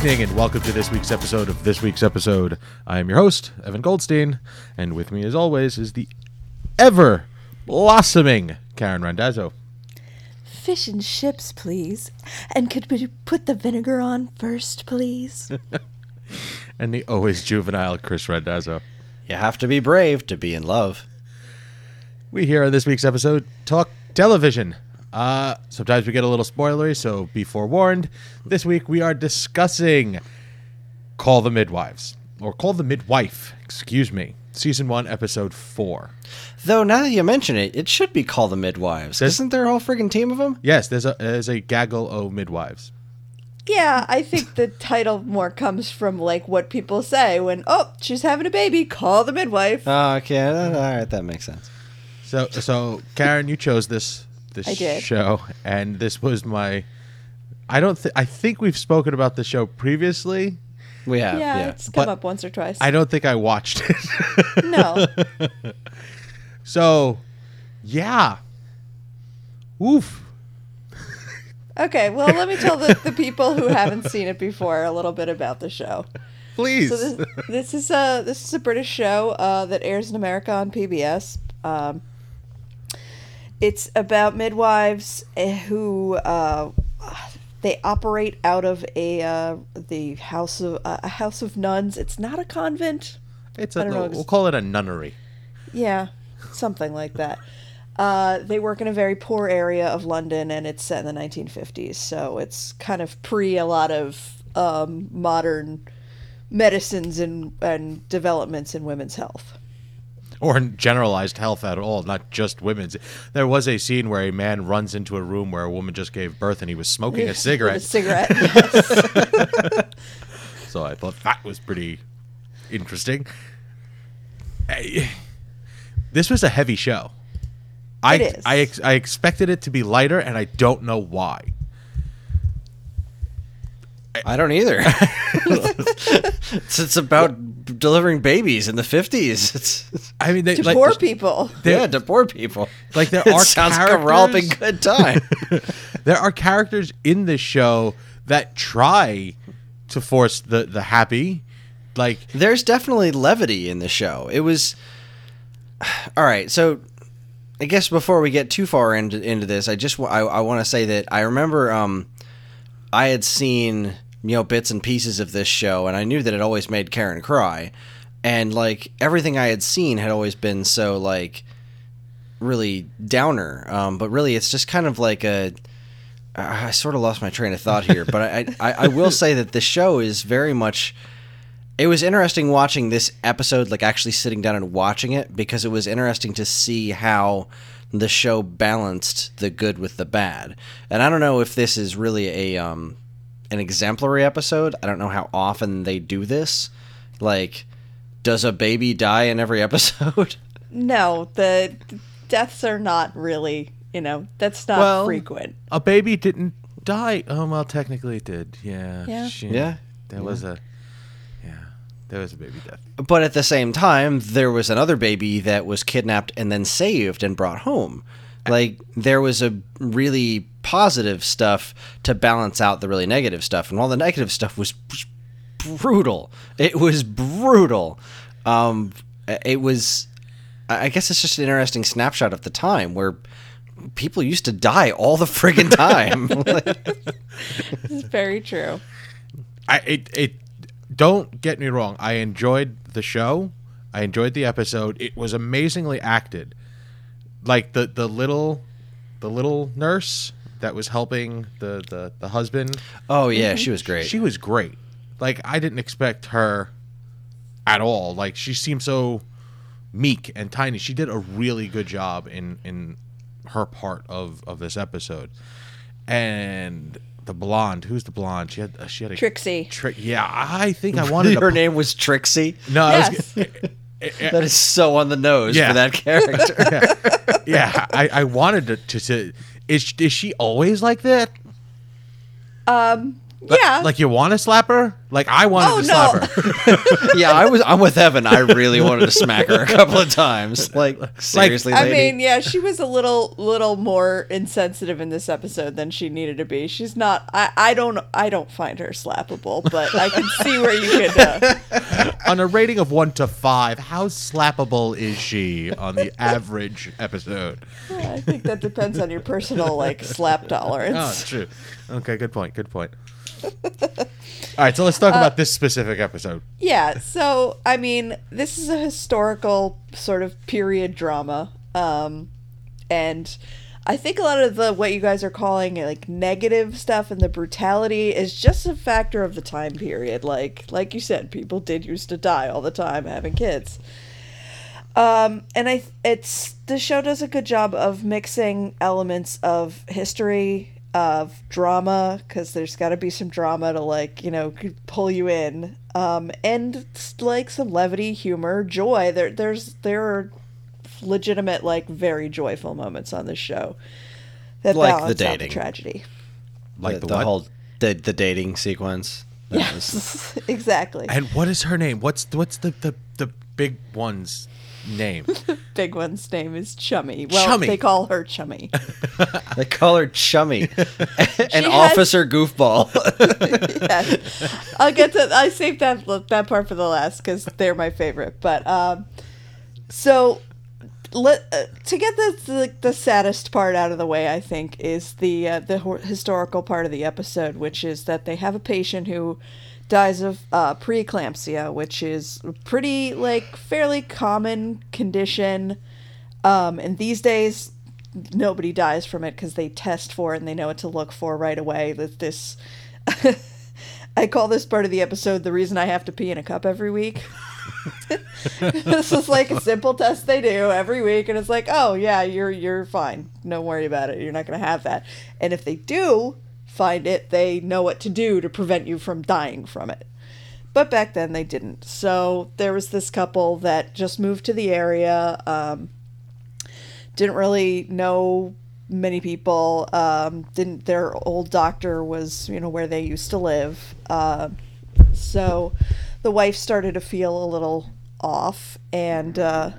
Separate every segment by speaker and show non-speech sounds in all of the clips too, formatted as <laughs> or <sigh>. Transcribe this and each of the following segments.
Speaker 1: Good evening and welcome to this week's episode of This Week's Episode. I am your host, Evan Goldstein, and with me as always is the ever blossoming Karen Randazzo.
Speaker 2: Fish and chips, please. And could we put the vinegar on first, please? <laughs>
Speaker 1: And the always juvenile Chris Randazzo.
Speaker 3: You have to be brave to be in love.
Speaker 1: We here on this week's episode talk television. Uh, sometimes we get a little spoilery, so be forewarned. This week we are discussing Call the Midwives, or Call the Midwife, excuse me, season one, episode four.
Speaker 3: Though now that you mention it, it should be called the Midwives.
Speaker 1: There's-
Speaker 3: Isn't there a whole friggin' team of them?
Speaker 1: Yes, there's a there's a gaggle of midwives.
Speaker 2: yeah, I think the title more comes from like what people say when, oh, she's having a baby, call the midwife.
Speaker 3: Oh, okay. All right, that makes sense.
Speaker 1: So so Karen, you chose this this
Speaker 2: I did.
Speaker 1: show, and this was my. I don't. Th- I think we've spoken about the show previously.
Speaker 3: We have,
Speaker 2: yeah,
Speaker 3: yeah.
Speaker 2: it's come
Speaker 1: But
Speaker 2: up once or twice.
Speaker 1: I don't think I watched it. <laughs>
Speaker 2: no. <laughs>
Speaker 1: so, yeah. Oof.
Speaker 2: Okay, well, let me tell the, the people who haven't seen it before a little bit about the show.
Speaker 1: Please.
Speaker 2: So this, this is a this is a British show uh, that airs in America on PBS. Um, it's about midwives eh, who uh, they operate out of a uh, the house of uh, a house of nuns. It's not a convent.
Speaker 1: it's a.
Speaker 2: know,
Speaker 1: We'll call it a nunnery.
Speaker 2: Yeah, something like that. Uh, they work in a very poor area of London, and it's set in the 1950s. So it's kind of pre a lot of um, modern medicines and and developments in women's health. <laughs>
Speaker 1: or generalized health at all, not just women's. There was a scene where a man runs into a room where a woman just gave birth and he was smoking a <laughs> cigarette.
Speaker 2: A cigarette. <laughs>
Speaker 1: So I thought that was pretty interesting. I- This was a heavy show. I,
Speaker 2: It is.
Speaker 1: I, ex- I expected it to be lighter, and I don't know why.
Speaker 3: I don't either. it's, it's about delivering babies in the 50s. <laughs> It's,
Speaker 1: I mean, they,
Speaker 2: to
Speaker 1: like,
Speaker 2: poor people.
Speaker 3: Yeah, to poor people.
Speaker 1: Like there <laughs>
Speaker 3: it
Speaker 1: are
Speaker 3: sounds like
Speaker 1: characters,
Speaker 3: a romping good time. <laughs>
Speaker 1: there are characters in this show that try to force the the happy, like
Speaker 3: There's definitely levity in the show. It was <sighs> all right. So I guess before we get too far into into this, I just I, I want to say that I remember um I had seen you know bits and pieces of this show, and I knew that it always made Karen cry, and like everything I had seen had always been so like really downer. Um, but really, it's just kind of like a I sort of lost my train of thought here, but I, I, I will say that the show is very much. It was interesting watching this episode, like actually sitting down and watching it, because it was interesting to see how the show balanced the good with the bad. And I don't know if this is really a um, an exemplary episode. I don't know how often they do this. Like, does a baby die in every <laughs> episode?
Speaker 2: No, the deaths are not really. You know, that's not
Speaker 1: Well,
Speaker 2: frequent.
Speaker 1: a baby didn't die. Oh well, technically it did. Yeah.
Speaker 2: Yeah.
Speaker 1: She-
Speaker 3: Yeah,
Speaker 1: There was a. Yeah. There was a baby death.
Speaker 3: But at the same time, there was another baby that was kidnapped and then saved and brought home. Like there was a really positive stuff to balance out the really negative stuff, and while the negative stuff was brutal, it was brutal. Um, it was. I I guess it's just an interesting snapshot of the time where people used to die all the friggin' time. <laughs> <laughs>
Speaker 2: This is very true.
Speaker 1: I it it. Don't get me wrong. I enjoyed the show. I enjoyed the episode. It was amazingly acted. Like the the little, the little nurse that was helping the the the husband.
Speaker 3: oh yeah, mm-hmm. she was great.
Speaker 1: She was great. Like I didn't expect her at all. Like she seemed so meek and tiny. She did a really good job in in her part of of this episode. And the blonde, who's the blonde? She had uh, she had a
Speaker 2: Trixie.
Speaker 1: Trick. Yeah, I think I <laughs> wanted
Speaker 3: Her
Speaker 1: to.
Speaker 3: name was Trixie.
Speaker 1: No, I
Speaker 2: Yes.
Speaker 1: was. <laughs>
Speaker 3: Eh, eh, eh, that is so on the nose
Speaker 1: Yeah.
Speaker 3: for that <laughs> character.
Speaker 1: yeah, I, I wanted to, to, to. Is is she always like that?
Speaker 2: Um, yeah.
Speaker 1: Like you want to slap her? Like I wanted
Speaker 2: Oh,
Speaker 1: to
Speaker 2: no.
Speaker 1: slap her. <laughs> <laughs>
Speaker 3: yeah, I was. I'm with Evan. I really wanted to smack her a couple of times. Like seriously,
Speaker 2: I
Speaker 3: lady.
Speaker 2: mean, yeah, she was a little little more insensitive in this episode than she needed to be. She's not. I, I don't. I don't find her slappable, but I can see where you could. Uh, <laughs>
Speaker 1: on a rating of one to five, how slappable is she on the average episode?
Speaker 2: I think that depends on your personal like slap tolerance.
Speaker 1: Oh, it's true. Okay, good point. Good point. All right, so let's talk about this specific episode.
Speaker 2: Yeah, so I mean, this is a historical sort of period drama. Um and I think a lot of the what you guys are calling like negative stuff and the brutality is just a factor of the time period. Like like you said, people did used to die all the time having kids. Um, and I, it's the show does a good job of mixing elements of history, of drama, because there's got to be some drama to like you know pull you in, um, and like some levity, humor, joy. There, there's there are legitimate like very joyful moments on this show that
Speaker 3: Like the
Speaker 2: balance out the
Speaker 3: dating.
Speaker 2: tragedy.
Speaker 1: Like
Speaker 3: the,
Speaker 1: the,
Speaker 3: the whole the, the dating sequence. That was-
Speaker 2: Yes, <laughs> exactly.
Speaker 1: And what is her name? What's what's the the, the big one's name? <laughs>
Speaker 2: Big one's name is Chummy. Well,
Speaker 1: Chummy.
Speaker 2: they call her Chummy. <laughs>
Speaker 3: they call her Chummy, an
Speaker 2: has-
Speaker 3: officer goofball.
Speaker 2: yes. I'll get to. I saved that that part for the last because they're my favorite. But um, so let uh, to get the, the the saddest part out of the way, I think is the uh, the hor- historical part of the episode, which is that they have a patient who dies of uh, preeclampsia, which is a pretty like fairly common condition. Um, and these days, nobody dies from it because they test for it and they know what to look for right away. That this, <laughs> I call this part of the episode the reason I have to pee in a cup every week. <laughs> <laughs> this is like a simple test they do every week, and it's like, oh yeah, you're you're fine. Don't worry about it. You're not gonna have that. And if they do find it, they know what to do to prevent you from dying from it. But back then they didn't. So there was this couple that just moved to the area. Um, didn't really know many people. Um, didn't their old doctor was you know where they used to live. Uh, so the wife started to feel a little off, and uh,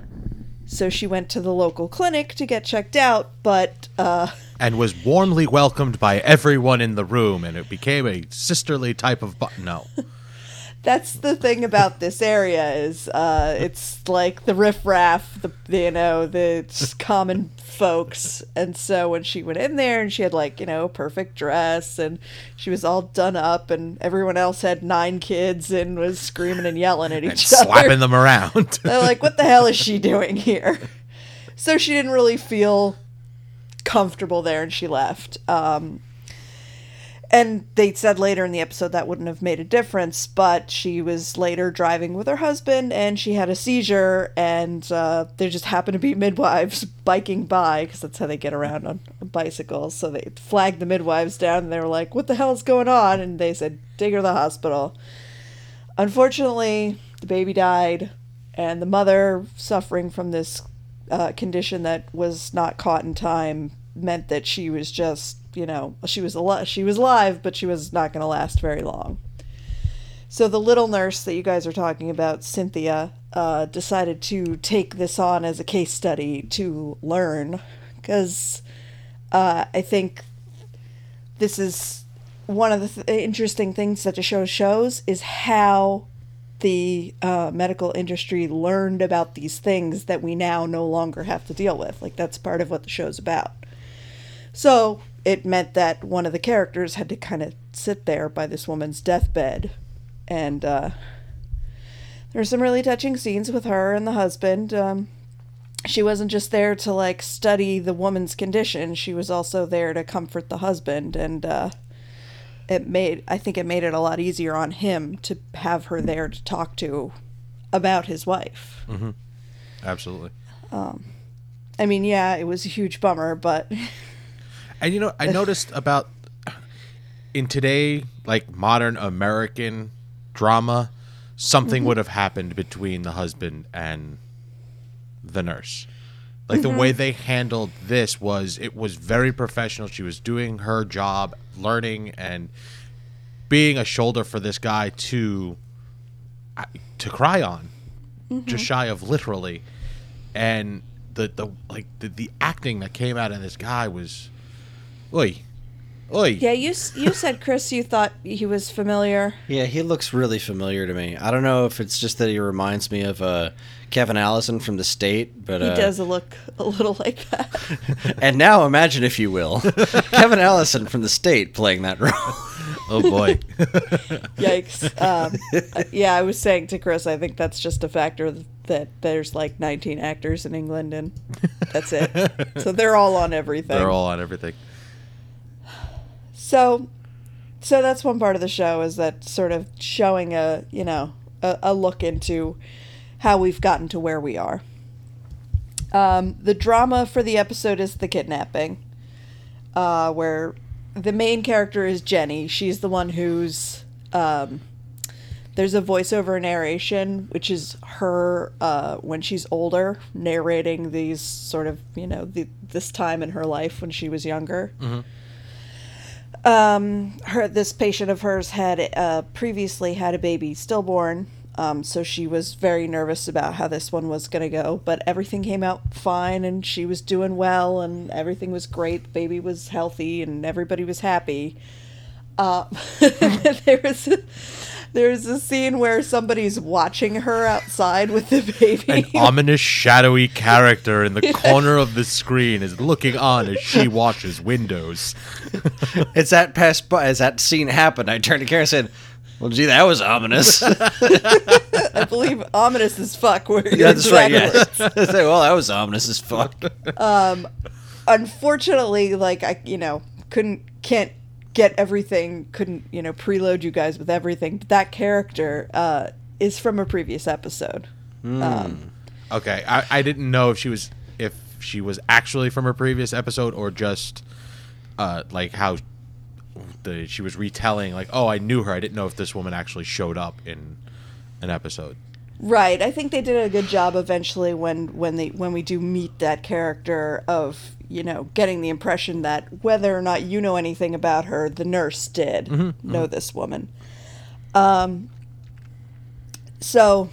Speaker 2: so she went to the local clinic to get checked out. But uh,
Speaker 1: and was warmly welcomed by everyone in the room, and it became a sisterly type of. Bu- no. <laughs>
Speaker 2: that's the thing about this area is uh, it's like the riffraff, the you know the common folks, and so when she went in there and she had like you know perfect dress and she was all done up, and everyone else had nine kids and was screaming and yelling at each
Speaker 1: and
Speaker 2: other,
Speaker 1: slapping them around. <laughs>
Speaker 2: They're like, what the hell is she doing here? So she didn't really feel comfortable there and she left. Um, and they said later in the episode that wouldn't have made a difference, but she was later driving with her husband and she had a seizure, and uh, there just happened to be <laughs> midwives biking by because that's how they get around on bicycles. So they flagged the midwives down and they were like, What the hell is going on? And they said, Take her to the hospital. Unfortunately, the baby died, and the mother, suffering from this uh, condition that was not caught in time, meant that she was just, you know, she was alive. She was alive, but she was not going to last very long. So the little nurse that you guys are talking about, Cynthia, uh, decided to take this on as a case study to learn, because uh, I think this is one of the th- interesting things that the show shows is how the uh, medical industry learned about these things that we now no longer have to deal with. Like that's part of what the show's about. So it meant that one of the characters had to kind of sit there by this woman's deathbed, and uh, there were some really touching scenes with her and the husband. Um, she wasn't just there to like study the woman's condition; she was also there to comfort the husband, and uh, it made I think it made it a lot easier on him to have her there to talk to about his wife.
Speaker 1: Absolutely.
Speaker 2: I mean, yeah, it was a huge bummer, but <laughs>
Speaker 1: And you know, I noticed about in today, like modern American drama, something mm-hmm. would have happened between the husband and the nurse. Like the way mm-hmm. they handled this was it was very professional. She was doing her job, learning and being a shoulder for this guy to to cry on, just mm-hmm. shy of literally, and the the like the, the acting that came out of this guy was, oi, oi.
Speaker 2: Yeah, you you said Chris, you thought he was familiar.
Speaker 3: Yeah, he looks really familiar to me. I don't know if it's just that he reminds me of uh, Kevin Allison from The State, but
Speaker 2: He
Speaker 3: uh,
Speaker 2: does look a little like that. <laughs>
Speaker 3: and now imagine, if you will, <laughs> Kevin Allison from The State playing that role. <laughs>
Speaker 1: Oh boy.
Speaker 2: Yikes. Um, yeah, I was saying to Chris, I think that's just a factor that there's like 19 actors in England and that's it. so they're all on everything.
Speaker 1: They're all on everything.
Speaker 2: So, so that's one part of the show is that sort of showing a you know a, a look into how we've gotten to where we are. Um, the drama for the episode is the kidnapping, uh, where the main character is Jenny. She's the one who's um, there's a voiceover narration, which is her uh, when she's older, narrating these sort of you know the, this time in her life when she was younger um, her this patient of hers had uh, previously had a baby stillborn, um, so she was very nervous about how this one was going to go. But everything came out fine, and she was doing well, and everything was great. The baby was healthy, and everybody was happy. Uh, <laughs> there was there's a scene where somebody's watching her outside with the baby.
Speaker 1: An <laughs> ominous, shadowy character in the corner of the screen is looking on as she washes windows. <laughs>
Speaker 3: It's that past, bu- as that scene happened, I turned to Karen and said, "Well, gee, that was ominous." <laughs>
Speaker 2: I believe ominous as fuck. Where
Speaker 3: Yeah, that's right. Yeah.
Speaker 2: exactly-
Speaker 3: I said, well, that was ominous as fuck.
Speaker 2: Um, unfortunately, like I, you know, couldn't can't get everything. Couldn't you know preload you guys with everything. But that character uh, is from a previous episode. Um,
Speaker 1: Okay, I, I didn't know if she was if she was actually from a previous episode or just uh like how the she was retelling like oh I knew her I didn't know if this woman actually showed up in an episode.
Speaker 2: Right. I think they did a good job eventually when when they when we do meet that character of you know getting the impression that whether or not you know anything about her, the nurse did know this woman. Um. So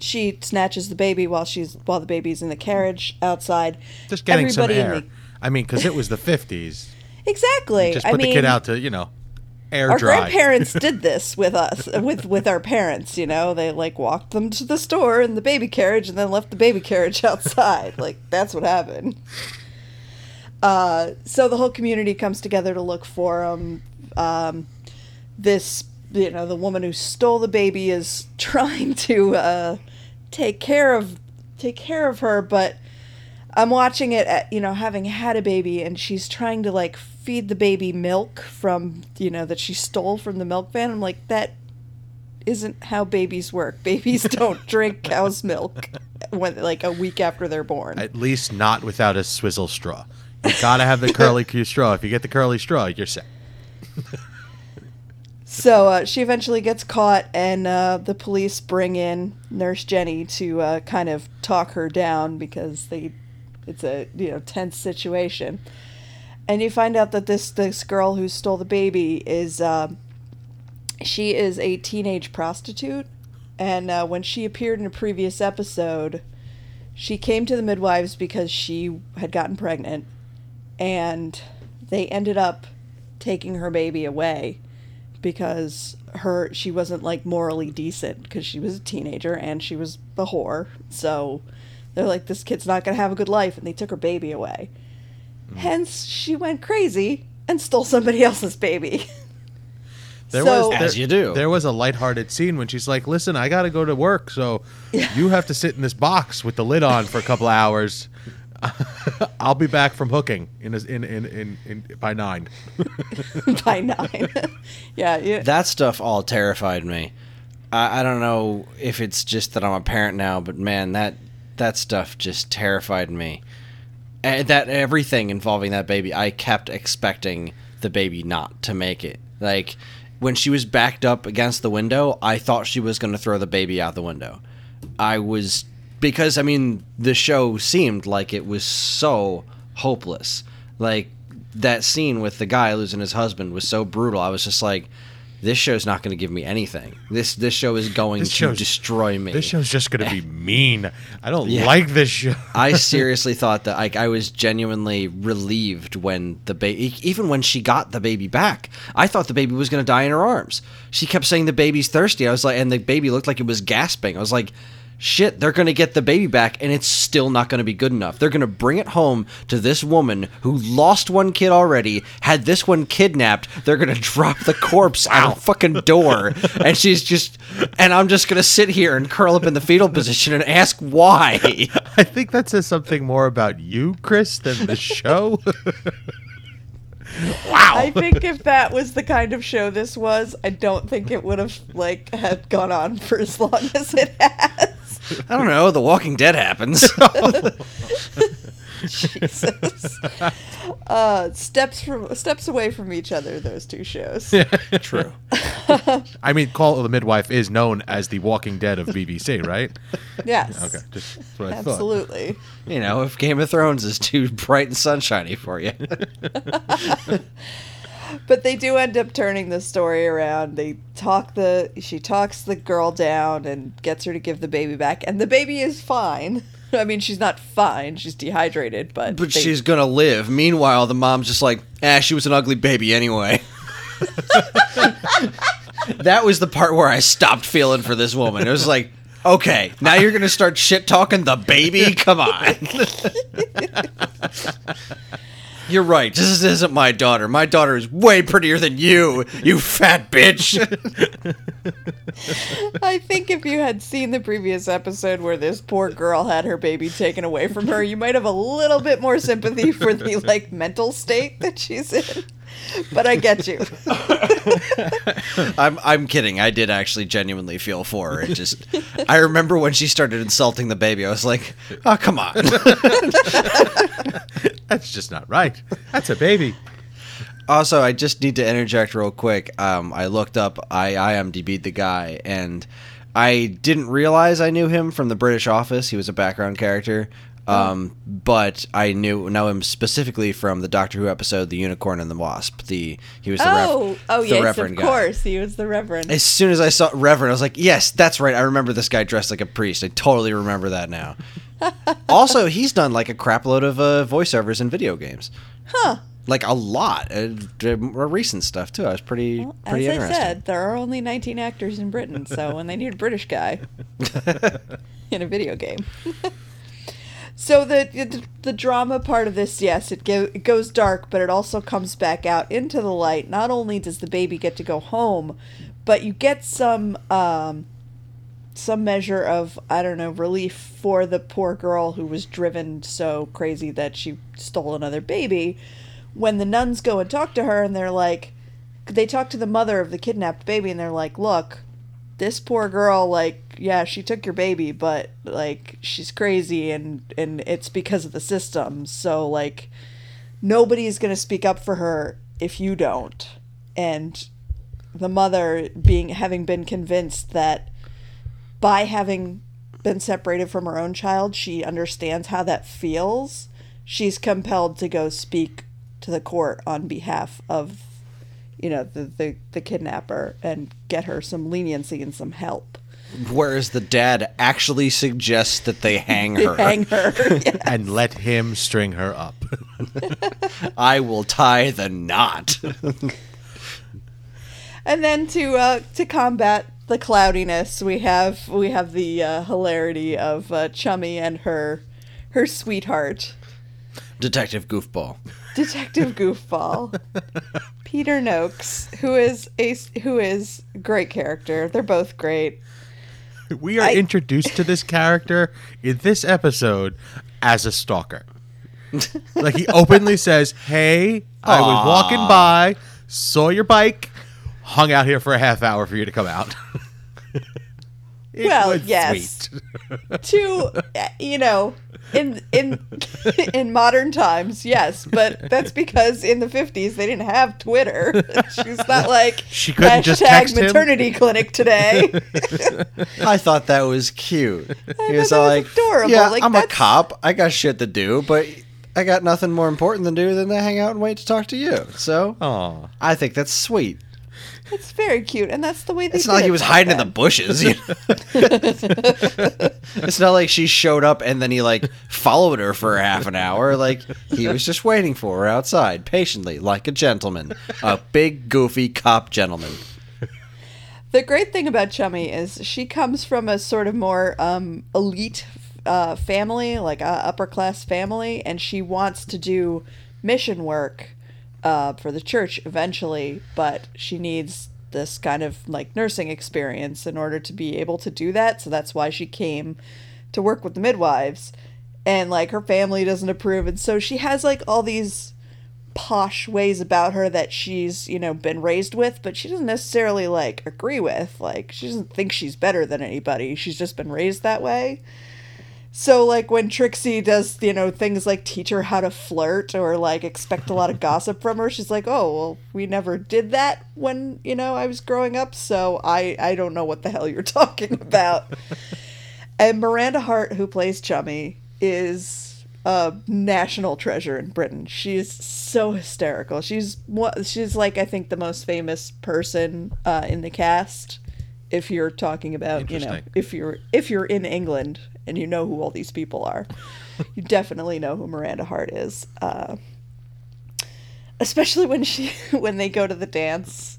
Speaker 2: she snatches the baby while she's while the baby's in the carriage outside.
Speaker 1: Just getting some
Speaker 2: Everybody in
Speaker 1: air.
Speaker 2: the-
Speaker 1: I mean, because it was the fifties.
Speaker 2: Exactly.
Speaker 1: Just
Speaker 2: I
Speaker 1: put
Speaker 2: mean,
Speaker 1: the kid out to you know air
Speaker 2: our
Speaker 1: dry.
Speaker 2: grandparents <laughs> did this with us, with with our parents. You know, they like walked them to the store in the baby carriage and then left the baby carriage <laughs> outside. like that's what happened. Uh, so the whole community comes together to look for him. Um, this, you know, the woman who stole the baby is <laughs> trying to uh, take care of take care of her, but I'm watching it at, you know, having had a baby and she's trying to like feed the baby milk from, you know, that she stole from the milk van. I'm like, that isn't how babies work. <laughs> Babies don't drink cow's milk when like a week after they're born.
Speaker 1: At least not without a swizzle straw. You gotta have the curly Q <laughs> straw. If you get the curly straw, you're set. <laughs>
Speaker 2: So uh, she eventually gets caught, and uh, the police bring in Nurse Jenny to uh, kind of talk her down because they, it's a you know tense situation. And you find out that this this girl who stole the baby is, uh, she is a teenage prostitute, and uh, when she appeared in a previous episode, she came to the midwives because she had gotten pregnant, and they ended up taking her baby away because her she wasn't like morally decent because she was a teenager and she was a whore. So they're like, this kid's not gonna have a good life, and they took her baby away. Hence, she went crazy and stole somebody else's baby. <laughs>
Speaker 1: There
Speaker 2: So-
Speaker 1: was
Speaker 3: As
Speaker 1: there-
Speaker 3: you do.
Speaker 1: There was a lighthearted scene when she's like, "Listen, I got to go to work, so you have to sit in this box with the lid on for a couple of hours. <laughs> I'll be back from hooking in a, in, in, in, in by nine. <laughs>
Speaker 2: by nine. yeah, yeah.
Speaker 3: that stuff all terrified me. I, I don't know if it's just that I'm a parent now, but man, that that stuff just terrified me. And that everything involving that baby, I kept expecting the baby not to make it. Like when she was backed up against the window, I thought she was going to throw the baby out the window. I was because I mean the show seemed like it was so hopeless. Like that scene with the guy losing his husband was so brutal. I was just like, this show's not going to give me anything. This this show is going to destroy me.
Speaker 1: This show's just going to be <laughs> mean. I don't
Speaker 3: Yeah.
Speaker 1: like this show.
Speaker 3: I <laughs> seriously thought that like I was genuinely relieved when the baby even when she got the baby back. I thought the baby was going to die in her arms. She kept saying the baby's thirsty. I was like and the baby looked like it was gasping. I was like Shit, they're going to get the baby back and it's still not going to be good enough. They're going to bring it home to this woman who lost one kid already, had this one kidnapped. They're going to drop the corpse <laughs> out a fucking door and she's just and I'm just going to sit here and curl up in the fetal position and ask why.
Speaker 1: I think that says something more about you, Chris, than the show. <laughs> wow.
Speaker 2: I think if that was the kind of show this was, I don't think it would have like had gone on for as long as it has.
Speaker 3: I don't know. The Walking Dead happens. <laughs>
Speaker 2: Jesus. Uh, steps from steps away from each other. Those two shows. <laughs>
Speaker 3: True.
Speaker 1: I mean, Call of the Midwife is known as the Walking Dead of BBC, right?
Speaker 2: Yes.
Speaker 1: Okay, just what I thought.
Speaker 2: Absolutely.
Speaker 3: You know, if Game of Thrones is too bright and sunshiny for you. <laughs>
Speaker 2: But they do end up turning the story around. They talk the she talks the girl down and gets her to give the baby back, and the baby is fine. <laughs> I mean, she's not fine. She's dehydrated, but
Speaker 3: But
Speaker 2: they-
Speaker 3: she's gonna live. Meanwhile, the mom's just like, ah, she was an ugly baby anyway. <laughs> that was the part where I stopped feeling for this woman. It was like, okay, now you're gonna start shit talking the baby? Come on. <laughs> You're right. This isn't my daughter. My daughter is way prettier than you, you fat bitch.
Speaker 2: I think if you had seen the previous episode where this poor girl had her baby taken away from her, you might have a little bit more sympathy for the like mental state that she's in. But I get you. <laughs>
Speaker 3: I'm I'm kidding. I did actually genuinely feel for her. It just I remember when she started insulting the baby. I was like, "Oh, come on." <laughs>
Speaker 1: That's just not right. That's a baby.
Speaker 3: also, I just need to interject real quick. Um, I looked up I IMDb'd the guy and I didn't realize I knew him from the British Office. He was a background character. Um, but I knew know him specifically from the Doctor Who episode, "The Unicorn and the Wasp." The he was the
Speaker 2: Oh, oh
Speaker 3: the
Speaker 2: yes, of
Speaker 3: Reverend guy.
Speaker 2: course. He was the Reverend.
Speaker 3: As soon as I saw Reverend, I was like, yes, that's right. I remember this guy dressed like a priest. I totally remember that now. <laughs> also, he's done like a crapload of uh, voiceovers in video games.
Speaker 2: Huh.
Speaker 3: Like a lot. Uh, more recent stuff, too. I was pretty,
Speaker 2: Well,
Speaker 3: pretty
Speaker 2: as I said, there are only 19 actors in Britain, so when they need a British guy <laughs> in a video game. <laughs> so the, the the drama part of this, yes, it, go, it goes dark, but it also comes back out into the light. Not only does the baby get to go home, but you get some um, some measure of I don't know relief for the poor girl who was driven so crazy that she stole another baby. When the nuns go and talk to her, and they're like, they talk to the mother of the kidnapped baby, and they're like, "Look, this poor girl, like, yeah, she took your baby, but like, she's crazy, and and it's because of the system. So like, nobody's gonna speak up for her if you don't." And the mother being having been convinced that by having been separated from her own child, she understands how that feels. She's compelled to go speak to the court on behalf of, you know, the, the, the kidnapper and get her some leniency and some help.
Speaker 3: Whereas the dad actually suggests that they hang her.
Speaker 2: hang her. <laughs> Yeah.
Speaker 1: And let him string her up.
Speaker 3: I will tie the knot.
Speaker 2: And then to uh, to combat the cloudiness, we have we have the uh, hilarity of uh, Chummy and her her sweetheart.
Speaker 3: Detective Goofball.
Speaker 2: Detective Goofball, <laughs> Peter Noakes, who is a who is a great character. They're both great. <laughs>
Speaker 1: We are
Speaker 2: I-
Speaker 1: introduced to this character in this episode as a stalker. like he openly says, "Hey, I was walking by, saw your bike, hung out here for a half hour for you to come out." <laughs>
Speaker 2: Well, yes.
Speaker 1: sweet. <laughs>
Speaker 2: To you know, in in <laughs> in modern times, yes, but that's because in the fifties they didn't have Twitter. <laughs> She's not like
Speaker 1: She couldn't just
Speaker 2: hashtag
Speaker 1: text him?
Speaker 2: maternity clinic today.
Speaker 3: I thought that was cute. He was all like,
Speaker 2: was adorable.
Speaker 3: "Yeah,
Speaker 2: Like,
Speaker 3: I'm a cop. I got shit to do, but I got nothing more important to do than to hang out and wait to talk to you." So
Speaker 1: Aw.
Speaker 3: I think that's sweet.
Speaker 2: It's very cute, and that's the way they.
Speaker 3: It's
Speaker 2: did
Speaker 3: not like
Speaker 2: it
Speaker 3: he was
Speaker 2: back
Speaker 3: hiding in the bushes. You know? it's not like she showed up and then he like followed her for half an hour. Like he was just waiting for her outside patiently, like a gentleman, a big goofy cop gentleman.
Speaker 2: The great thing about Chummy is she comes from a sort of more um, elite uh, family, like a upper class family, and she wants to do mission work uh, for the church eventually, but she needs this kind of like nursing experience in order to be able to do that. So that's why she came to work with the midwives. And like her family doesn't approve, and so she has like all these posh ways about her that she's you know been raised with but she doesn't necessarily like agree with like she doesn't think she's better than anybody she's just been raised that way so like when trixie does you know things like teach her how to flirt or like expect a lot of <laughs> gossip from her she's like oh well we never did that when you know i was growing up so i i don't know what the hell you're talking <laughs> about and miranda hart who plays chummy is a national treasure in Britain. She's so hysterical. She's what she's like I think the most famous person uh, in the cast. If you're talking about, you know, if you're if you're in England and you know who all these people are, <laughs> you definitely know who Miranda Hart is. Uh, especially when she <laughs> when they go to the dance.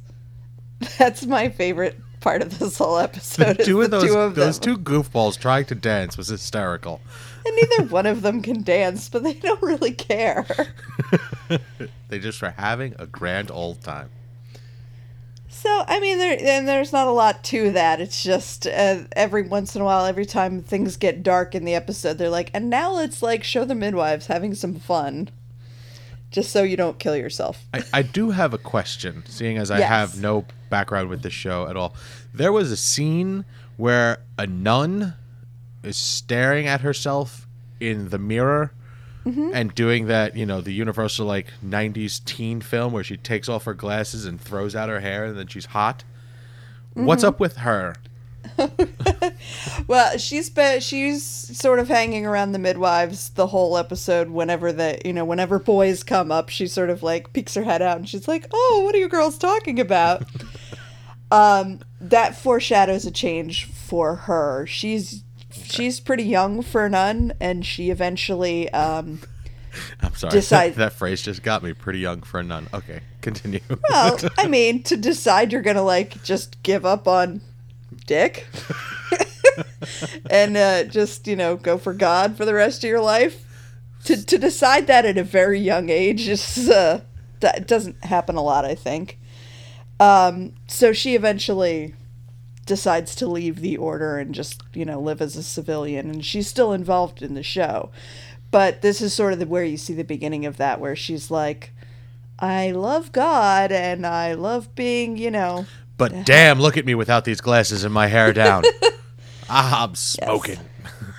Speaker 2: That's my favorite part of this whole episode. is
Speaker 1: two of
Speaker 2: the
Speaker 1: those
Speaker 2: two of
Speaker 1: those
Speaker 2: them.
Speaker 1: two goofballs trying to dance was hysterical.
Speaker 2: And neither one of them can dance, but they don't really care. <laughs>
Speaker 1: They just are having a grand old time.
Speaker 2: So I mean, there and there's not a lot to that. It's just uh, every once in a while, every time things get dark in the episode, they're like, and now let's like show the midwives having some fun, just so you don't kill yourself.
Speaker 1: I, I do have a question, seeing as I
Speaker 2: Yes.
Speaker 1: have no background with the show at all. There was a scene where a nun is staring at herself in the mirror
Speaker 2: Mm-hmm.
Speaker 1: and doing that, you know, the universal like 90s teen film where she takes off her glasses and throws out her hair and then she's hot. What's
Speaker 2: Mm-hmm.
Speaker 1: up with her? <laughs>
Speaker 2: Well, she's been she's sort of hanging around the midwives the whole episode. Whenever the you know whenever boys come up, she sort of like peeks her head out and she's like, "Oh, what are you girls talking about?" <laughs> um, that foreshadows a change for her. She's she's pretty young for a nun, and she eventually um, <laughs>
Speaker 1: I'm sorry.
Speaker 2: Decide-
Speaker 1: that phrase just got me pretty young for a nun. Okay, continue. <laughs>
Speaker 2: well, I <laughs> mean, to decide you're gonna like just give up on dick. and uh, just you know go for God for the rest of your life. To to decide that at a very young age is uh, that doesn't happen a lot, I think. Um, so she eventually decides to leave the order and just you know live as a civilian, and she's still involved in the show. But this is sort of the, where you see the beginning of that, where she's like, "I love God and I love being, you know."
Speaker 1: but damn, look at me without these glasses and my hair down. <laughs> ah, I'm smoking.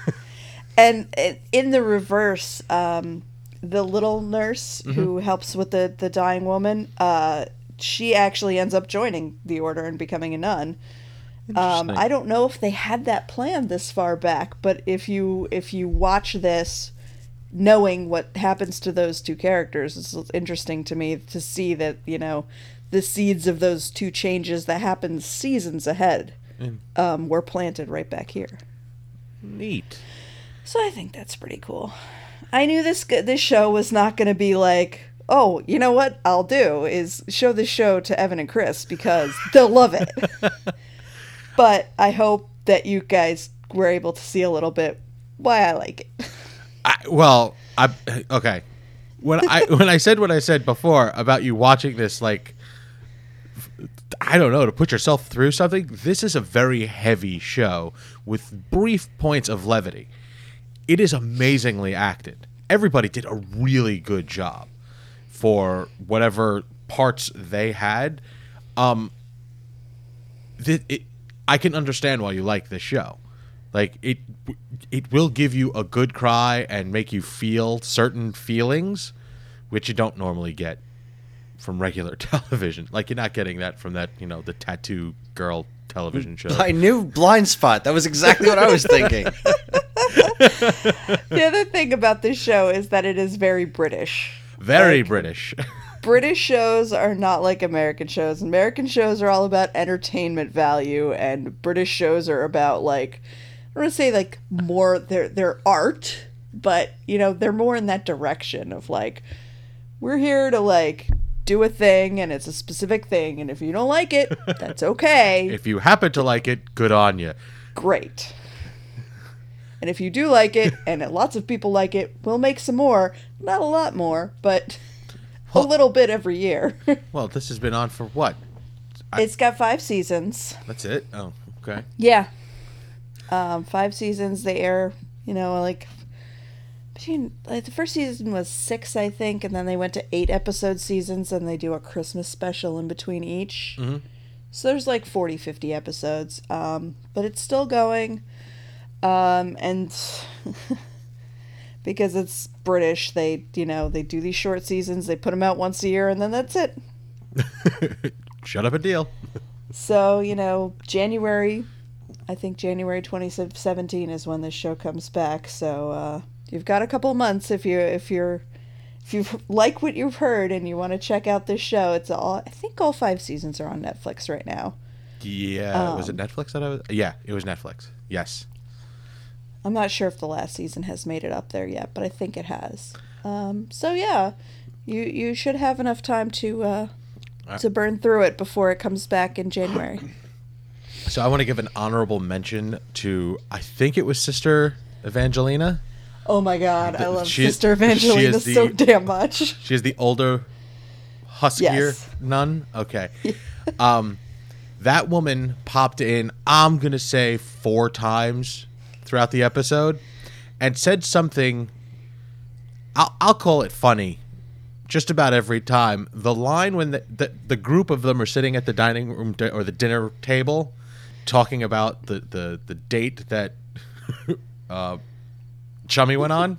Speaker 1: <laughs>
Speaker 2: and in the reverse um, the little nurse
Speaker 1: Mm-hmm.
Speaker 2: who helps with the, the dying woman uh, she actually ends up joining the order and becoming a nun um, i don't know if they had that plan this far back but if you if you watch this knowing what happens to those two characters it's interesting to me to see that you know the seeds of those two changes that happened seasons ahead um, were planted right back here
Speaker 1: Neat.
Speaker 2: so I think that's pretty cool. I knew this this show was not going to be like, oh, you know what I'll do is show this show to Evan and Chris because they'll love it. <laughs> but I hope that you guys were able to see a little bit why I like it.
Speaker 1: I, well, I okay. When I <laughs> when I said what I said before about you watching this, like I don't know, to put yourself through something. This is a very heavy show with brief points of levity. It is amazingly acted. Everybody did a really good job for whatever parts they had. Um, th- it, I can understand why you like this show. Like it, it will give you a good cry and make you feel certain feelings, which you don't normally get from regular <laughs> television. Like you're not getting that from that, you know, the tattoo girl television show.
Speaker 3: I knew Blindspot. That was exactly what I was thinking. <laughs>
Speaker 2: the other thing about this show is that it is very British.
Speaker 1: Very
Speaker 2: like-
Speaker 1: British. <laughs>
Speaker 2: British shows are not like American shows. American shows are all about entertainment value, and British shows are about like I don't want to say like more their their art, but you know they're more in that direction of like we're here to like do a thing, and it's a specific thing, and if you don't like it, <laughs> that's okay.
Speaker 1: If you happen to like it, good on you.
Speaker 2: Great. And if you do like it, and lots of people like it, we'll make some more. Not a lot more, but a little bit every year. <laughs>
Speaker 1: Well, this has been on for what?
Speaker 2: it's got five seasons.
Speaker 1: That's it. Oh, okay.
Speaker 2: Yeah. Um, five seasons. They air, you know, like between like the first season was six, I think, and then they went to eight episode seasons, and they do a Christmas special in between each.
Speaker 1: Mhm.
Speaker 2: So there's like 40, 50 episodes, um, but it's still going. Um, and <laughs> because it's British, they you know they do these short seasons. They put them out once a year, and then that's it. <laughs>
Speaker 1: Shut up and deal.
Speaker 2: So, you know, January, I think January 2017 is when this show comes back. So, uh, you've got a couple months if you if you're if you <laughs> like what you've heard and you want to check out this show. It's all I think all 5 seasons are on Netflix right now.
Speaker 1: Yeah. was it
Speaker 2: Um,
Speaker 1: Netflix that I was? Yeah, it was Netflix. Yes.
Speaker 2: I'm not sure if the last season has made it up there yet, but I think it has. Um, so yeah, you you should have enough time to uh, to burn through it before it comes back in January. <coughs>
Speaker 1: So I want to give an honorable mention to I think it was Sister Evangelina.
Speaker 2: Oh my god, I love
Speaker 1: she is-
Speaker 2: Sister
Speaker 1: she
Speaker 2: Evangelina
Speaker 1: is the-
Speaker 2: so damn much. <laughs>
Speaker 1: She is the older, huskier
Speaker 2: Yes.
Speaker 1: nun. Okay. <laughs> um, that woman popped in. I'm gonna say four times throughout the episode, and said something. I'll I'll call it funny. Just about every time, the line when the, the the group of them are sitting at the dining room di- or the dinner table, talking about the the the date that <laughs> uh, Chummy went on,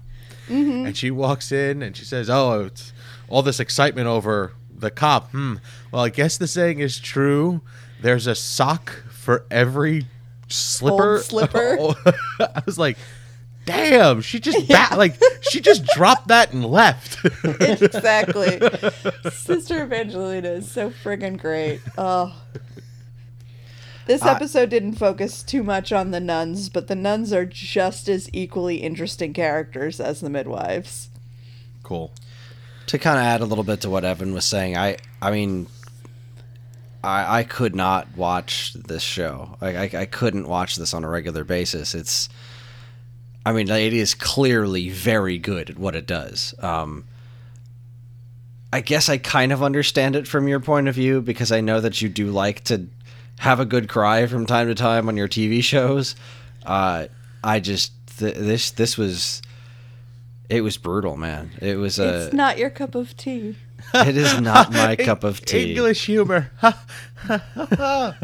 Speaker 1: and she walks in and she says, "Oh, it's all this excitement over the cop." Hmm. Well, I guess the saying is true. There's a sock for every slipper.
Speaker 2: slipper. <laughs> Oh. <laughs>
Speaker 1: I was like, "Damn!" She just ba- like she just dropped that and left. <laughs>
Speaker 2: exactly. Sister Evangelina is so friggin' great. Oh. This
Speaker 3: I-
Speaker 2: episode didn't focus too much on the nuns, but the nuns are just as equally interesting characters as the midwives.
Speaker 1: cool.
Speaker 3: to kind of add a little bit to what Evan was saying, I I mean, I I could not watch this show. Like I, I couldn't watch this on a regular basis. It's, I mean, it is clearly very good at what it does. Um, I guess I kind of understand it from your point of view because I know that you do like to have a good cry from time to time on your TV shows. Uh, I just th- this this was. It was brutal, man. It was a.
Speaker 2: it's not your cup of tea. <laughs>
Speaker 3: It is not my <laughs> cup of tea.
Speaker 1: English humor. <laughs>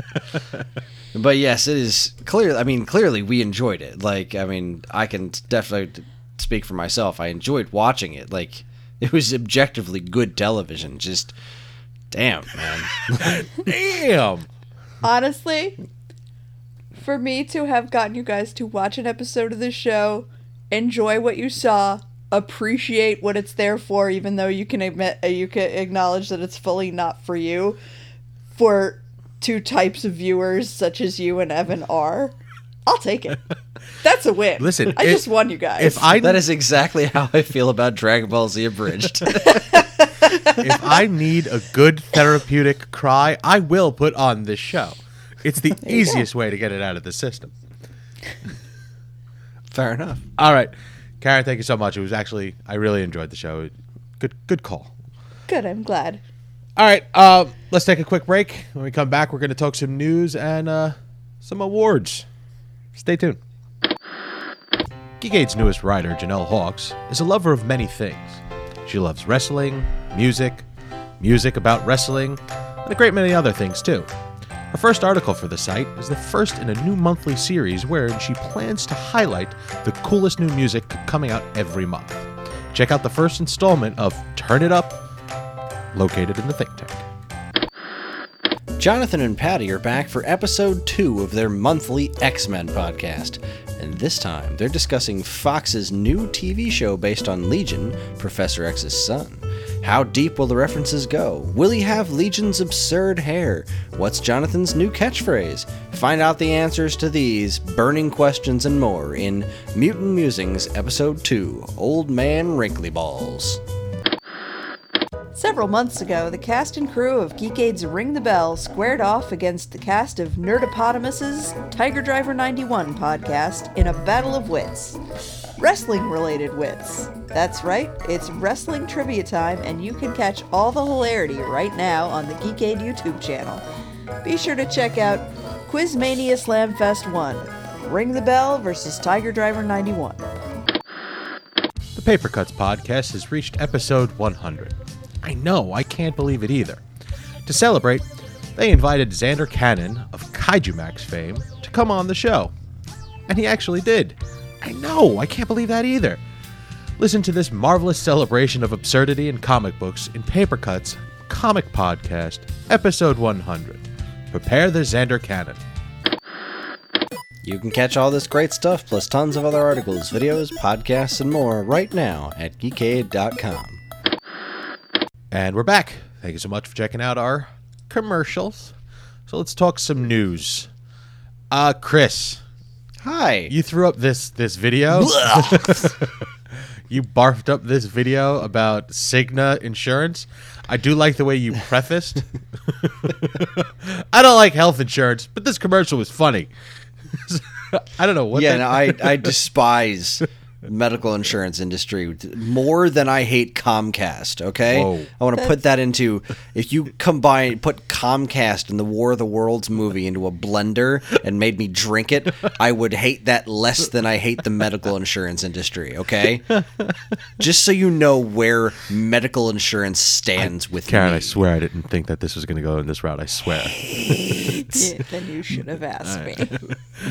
Speaker 3: But yes, it is clear. I mean, clearly we enjoyed it. Like, I mean, I can definitely speak for myself. I enjoyed watching it. Like, it was objectively good television. Just, damn, man.
Speaker 1: Damn.
Speaker 2: Honestly, for me to have gotten you guys to watch an episode of this show, enjoy what you saw, appreciate what it's there for, even though you can admit uh, you can acknowledge that it's fully not for you, for two types of viewers such as you and Evan are, I'll take it. <laughs> That's a win.
Speaker 1: Listen,
Speaker 2: I
Speaker 1: if-
Speaker 2: just won you guys.
Speaker 1: If I
Speaker 3: that is exactly how I feel about Dragon Ball Z Abridged. <laughs>
Speaker 1: if I need a good therapeutic cry, I will put on this show. It's the easiest way to get it out of the system.
Speaker 3: Fair enough.
Speaker 1: All right, Karen, thank you so much. It was actually I really enjoyed the show. Good, good call.
Speaker 2: Good, I'm glad.
Speaker 1: All right, uh, let's take a quick break. When we come back, we're going to talk some news and uh, some awards. Stay tuned. Geekade's newest writer, Janelle Hawks, is a lover of many things. She loves wrestling, music, music about wrestling, and a great many other things too. Her first article for the site is the first in a new monthly series wherein she plans to highlight the coolest new music coming out every month. Check out the first installment of Turn It Up, located in the think tank.
Speaker 3: Jonathan and Patty are back for episode two of their monthly X Men podcast. And this time, they're discussing Fox's new TV show based on Legion, Professor X's son. How deep will the references go? Will he have Legion's absurd hair? What's Jonathan's new catchphrase? Find out the answers to these burning questions and more in Mutant Musings Episode 2 Old Man Wrinkly Balls.
Speaker 2: Several months ago, the cast and crew of Geekade's Ring the Bell squared off against the cast of Nerdopotamus's Tiger Driver 91 podcast in a battle of wits. Wrestling related wits. That's right, it's wrestling trivia time, and you can catch all the hilarity right now on the Geekade YouTube channel. Be sure to check out Quizmania Slamfest 1 Ring the Bell versus Tiger Driver 91.
Speaker 1: The Paper Cuts podcast has reached episode 100. I know, I can't believe it either. To celebrate, they invited Zander Cannon of Kaiju Max fame to come on the show. And he actually did. I know, I can't believe that either. Listen to this marvelous celebration of absurdity in comic books in Paper Cuts Comic Podcast, episode 100. Prepare the Zander Cannon.
Speaker 3: You can catch all this great stuff plus tons of other articles, videos, podcasts, and more right now at geekade.com.
Speaker 1: And we're back. Thank you so much for checking out our commercials. So let's talk some news. Uh Chris,
Speaker 3: Hi.
Speaker 1: you threw up this this video. <laughs> you barfed up this video about Cigna insurance. I do like the way you prefaced. I don't like health insurance, but this commercial was funny. <laughs> I don't know what.
Speaker 3: yeah,
Speaker 1: that-
Speaker 3: no, I I despise medical insurance industry more than I hate Comcast. Okay,
Speaker 1: Whoa.
Speaker 3: I want to put that into if you combine put Comcast and the War of the Worlds movie into a blender and made me drink it, I would hate that less than I hate the medical insurance industry. Okay, just so you know where medical insurance stands with
Speaker 1: Karen,
Speaker 3: me.
Speaker 1: I swear I didn't think that this was going to go in this route. I swear.
Speaker 2: Yeah, <laughs> then you should have asked me.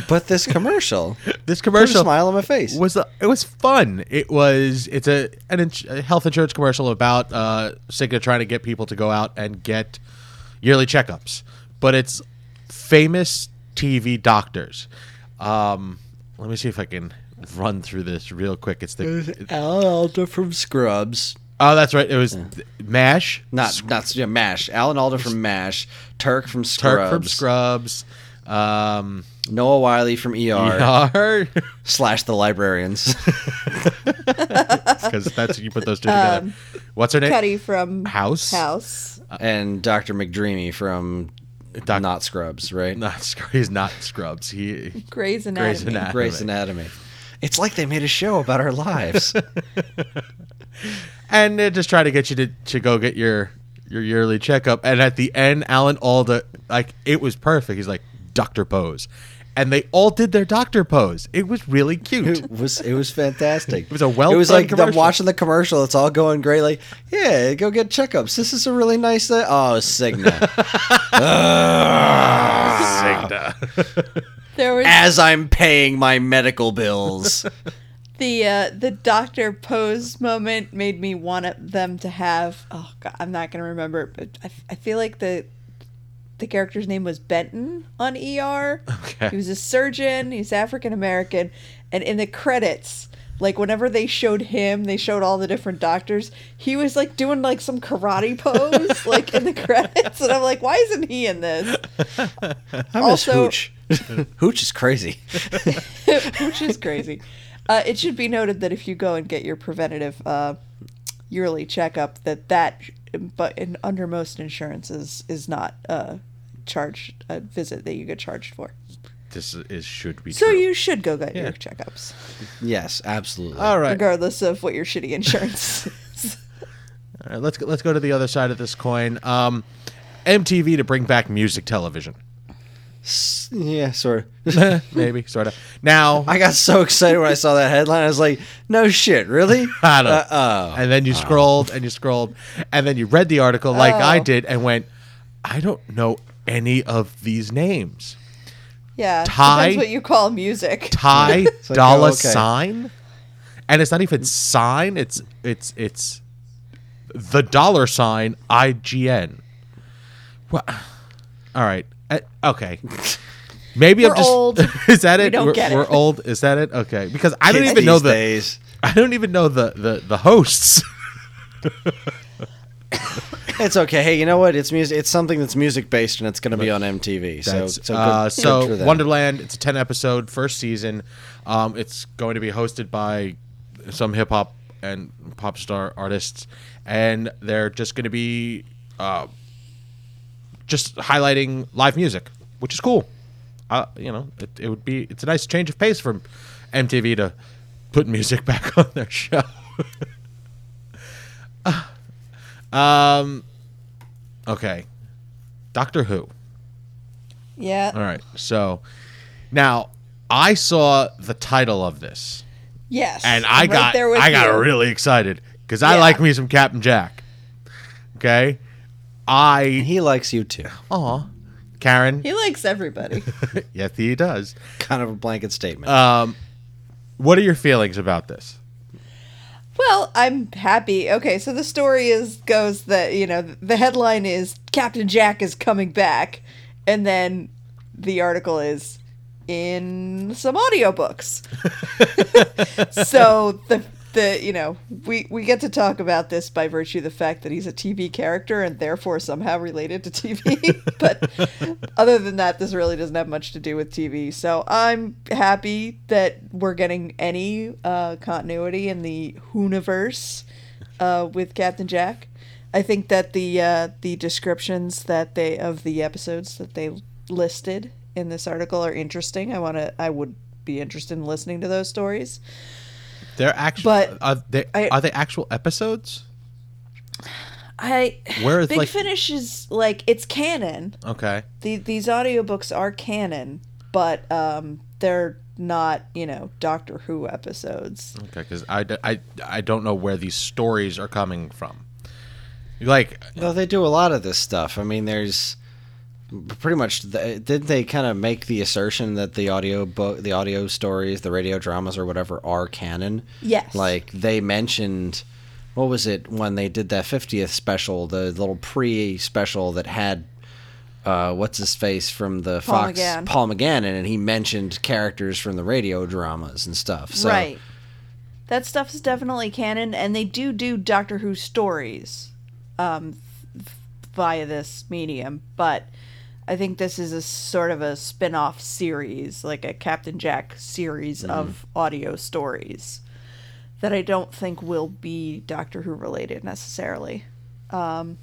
Speaker 3: But this commercial, <laughs>
Speaker 1: This
Speaker 3: put a
Speaker 1: commercial
Speaker 3: smile on my face.
Speaker 1: was the it was fun. It was it's a an ins- a health insurance commercial about uh, Cigna trying to get people to go out and get yearly checkups, but it's famous TV doctors. Um, let me see if I can run through this real quick. It's the
Speaker 3: Al Alda from Scrubs.
Speaker 1: oh that's right. It was th- Mash,
Speaker 3: Not not yeah, Mash. Alan Alda from Mash. Turk from Scrubs.
Speaker 1: Turk from Scrubs. Um,
Speaker 3: Noah Wyle from ER. <laughs>
Speaker 1: ER,
Speaker 3: Slash the librarians. <laughs>
Speaker 1: because that's you put those two together. What's her name?
Speaker 2: Cuddy from
Speaker 1: House.
Speaker 2: House.
Speaker 3: and Dr. McDreamy from
Speaker 1: Doc-
Speaker 3: Not Scrubs, right?
Speaker 1: Not Scrubs. He's not Scrubs. He
Speaker 2: Grey's Anatomy.
Speaker 1: Grey's Anatomy.
Speaker 3: Grey's Anatomy. It's like they made a show about our lives. <laughs>
Speaker 1: and they're just try to get you to, to go get your your yearly checkup. And at the end, Alan Alda, like it was perfect. He's like Doctor Pose, and they all did their Doctor Pose. It was really cute.
Speaker 3: it was it was fantastic. <laughs> It
Speaker 1: was a well
Speaker 3: It was like them
Speaker 1: commercial.
Speaker 3: watching the commercial. It's all going great. Like, yeah, go get checkups. This is a really nice. Uh, oh, Cigna. <laughs>
Speaker 1: Cigna. <laughs>
Speaker 2: There was
Speaker 3: As I'm paying my medical bills.
Speaker 2: the uh, the Doctor Pose moment made me want them to have. Oh God, I'm not gonna remember, it, but I, I feel like the the character's name was Benton on ER.
Speaker 1: Okay.
Speaker 2: He was a surgeon. He's African American, and in the credits. Like whenever they showed him, they showed all the different doctors. He was like doing like some karate pose, <laughs> like in the credits, and I'm like, why isn't he in this?
Speaker 3: I miss
Speaker 2: Also-
Speaker 3: Hooch. <laughs> Hooch is crazy. <laughs>
Speaker 2: which is crazy. Uh, it should be noted that if you go and get your preventative uh, yearly checkup, that that, but in, under most insurances, is not uh, charged a visit that you get charged for.
Speaker 1: this is should be
Speaker 2: So
Speaker 1: true.
Speaker 2: you should go get
Speaker 1: Yeah.
Speaker 2: your checkups,
Speaker 3: Yes, absolutely.
Speaker 1: all right.
Speaker 2: regardless of what your shitty insurance <laughs> is.
Speaker 1: All right, let's go, let's go to the other side of this coin. Um, MTV to bring back music television.
Speaker 3: Yeah, sort of. <laughs>
Speaker 1: Maybe, sort of. Now,
Speaker 3: I got so excited when I saw that headline. I was like, "No shit, really?" <laughs>
Speaker 1: I don't.
Speaker 3: Uh, oh.
Speaker 1: and then you scrolled and you scrolled, and then you read the article like I
Speaker 2: Oh.
Speaker 1: did, and went, I don't know any of these names.
Speaker 2: Yeah,
Speaker 1: Ty-
Speaker 2: depends what you call music. <laughs>
Speaker 1: Ty <laughs>
Speaker 3: like,
Speaker 1: dollar
Speaker 3: oh, okay.
Speaker 1: sign, and it's not even sign. It's it's it's the dollar sign IGN. What? All right. Uh, okay. Maybe
Speaker 2: We're
Speaker 1: I'm just.
Speaker 2: old. <laughs>
Speaker 1: is that
Speaker 2: We
Speaker 1: it?
Speaker 2: don't
Speaker 1: we're,
Speaker 2: get it.
Speaker 1: we're old. Is that it? Okay. Because I don't even know the.
Speaker 3: days.
Speaker 1: I don't even know the the the hosts.
Speaker 3: It's okay. Hey, you know what? It's music. It's something that's music based, and it's going to be on MTV. So,
Speaker 1: That's,
Speaker 3: so, good,
Speaker 1: uh,
Speaker 3: good
Speaker 1: so
Speaker 3: them.
Speaker 1: Wonderland. It's a ten episode first season. Um, it's going to be hosted by some hip hop and pop star artists, and they're just going to be uh, just highlighting live music, which is cool. Uh, you know, it, it would be it's a nice change of pace from MTV to put music <laughs> back on their show. <laughs> um, okay, Doctor Who.
Speaker 2: Yeah.
Speaker 1: All right. So now I saw the title of this
Speaker 2: Yes.
Speaker 1: and I
Speaker 2: right
Speaker 1: got
Speaker 2: there with
Speaker 1: I got
Speaker 2: you.
Speaker 1: really excited cuz I
Speaker 2: Yeah.
Speaker 1: like me some Captain Jack. Okay? I
Speaker 3: he likes you too.
Speaker 1: Aw. Karen.
Speaker 2: He likes everybody. <laughs>
Speaker 1: yes, he does.
Speaker 3: Kind of a blanket statement.
Speaker 1: Um what are your feelings about this?
Speaker 2: Well, I'm happy. Okay, so the story is goes that you know the headline is Captain Jack is coming back, and then the article is in some audiobooks. <laughs> <laughs> so the the you know we we get to talk about this by virtue of the fact that he's a TV character and therefore somehow related to TV. <laughs> but other than that, this really doesn't have much to do with TV. So I'm happy that we're getting any uh, continuity in the Whoniverse uh, with Captain Jack. I think that the uh, the descriptions that they of the episodes that they listed in this article are interesting. I want to. I would be interested in listening to those stories.
Speaker 1: They're actually
Speaker 2: But
Speaker 1: are they
Speaker 2: I-
Speaker 1: are they actual episodes?
Speaker 2: I
Speaker 1: Where is
Speaker 2: Big
Speaker 1: like
Speaker 2: Finish is like it's canon.
Speaker 1: Okay.
Speaker 2: The, these audiobooks are canon, but um, they're not, you know, Doctor Who episodes.
Speaker 1: Okay, cuz I, I I don't know where these stories are coming from. Like
Speaker 3: No, they do a lot of this stuff. I mean, there's pretty much. The, didn't they kind of make the assertion that the audio book, the audio stories, the radio dramas, or whatever are canon?
Speaker 2: Yes.
Speaker 3: Like they mentioned, what was it when they did that 50th special, the little pre-special that had. Uh, what's his face from the
Speaker 2: Paul
Speaker 3: Fox?
Speaker 2: McGann.
Speaker 3: Paul McGann, and he mentioned characters from the radio dramas and stuff. So,
Speaker 2: right. That stuff is definitely canon, and they do do Doctor Who stories um, via this medium, but I think this is a sort of a spin off series, like a Captain Jack series of audio stories that I don't think will be Doctor Who related necessarily. Um,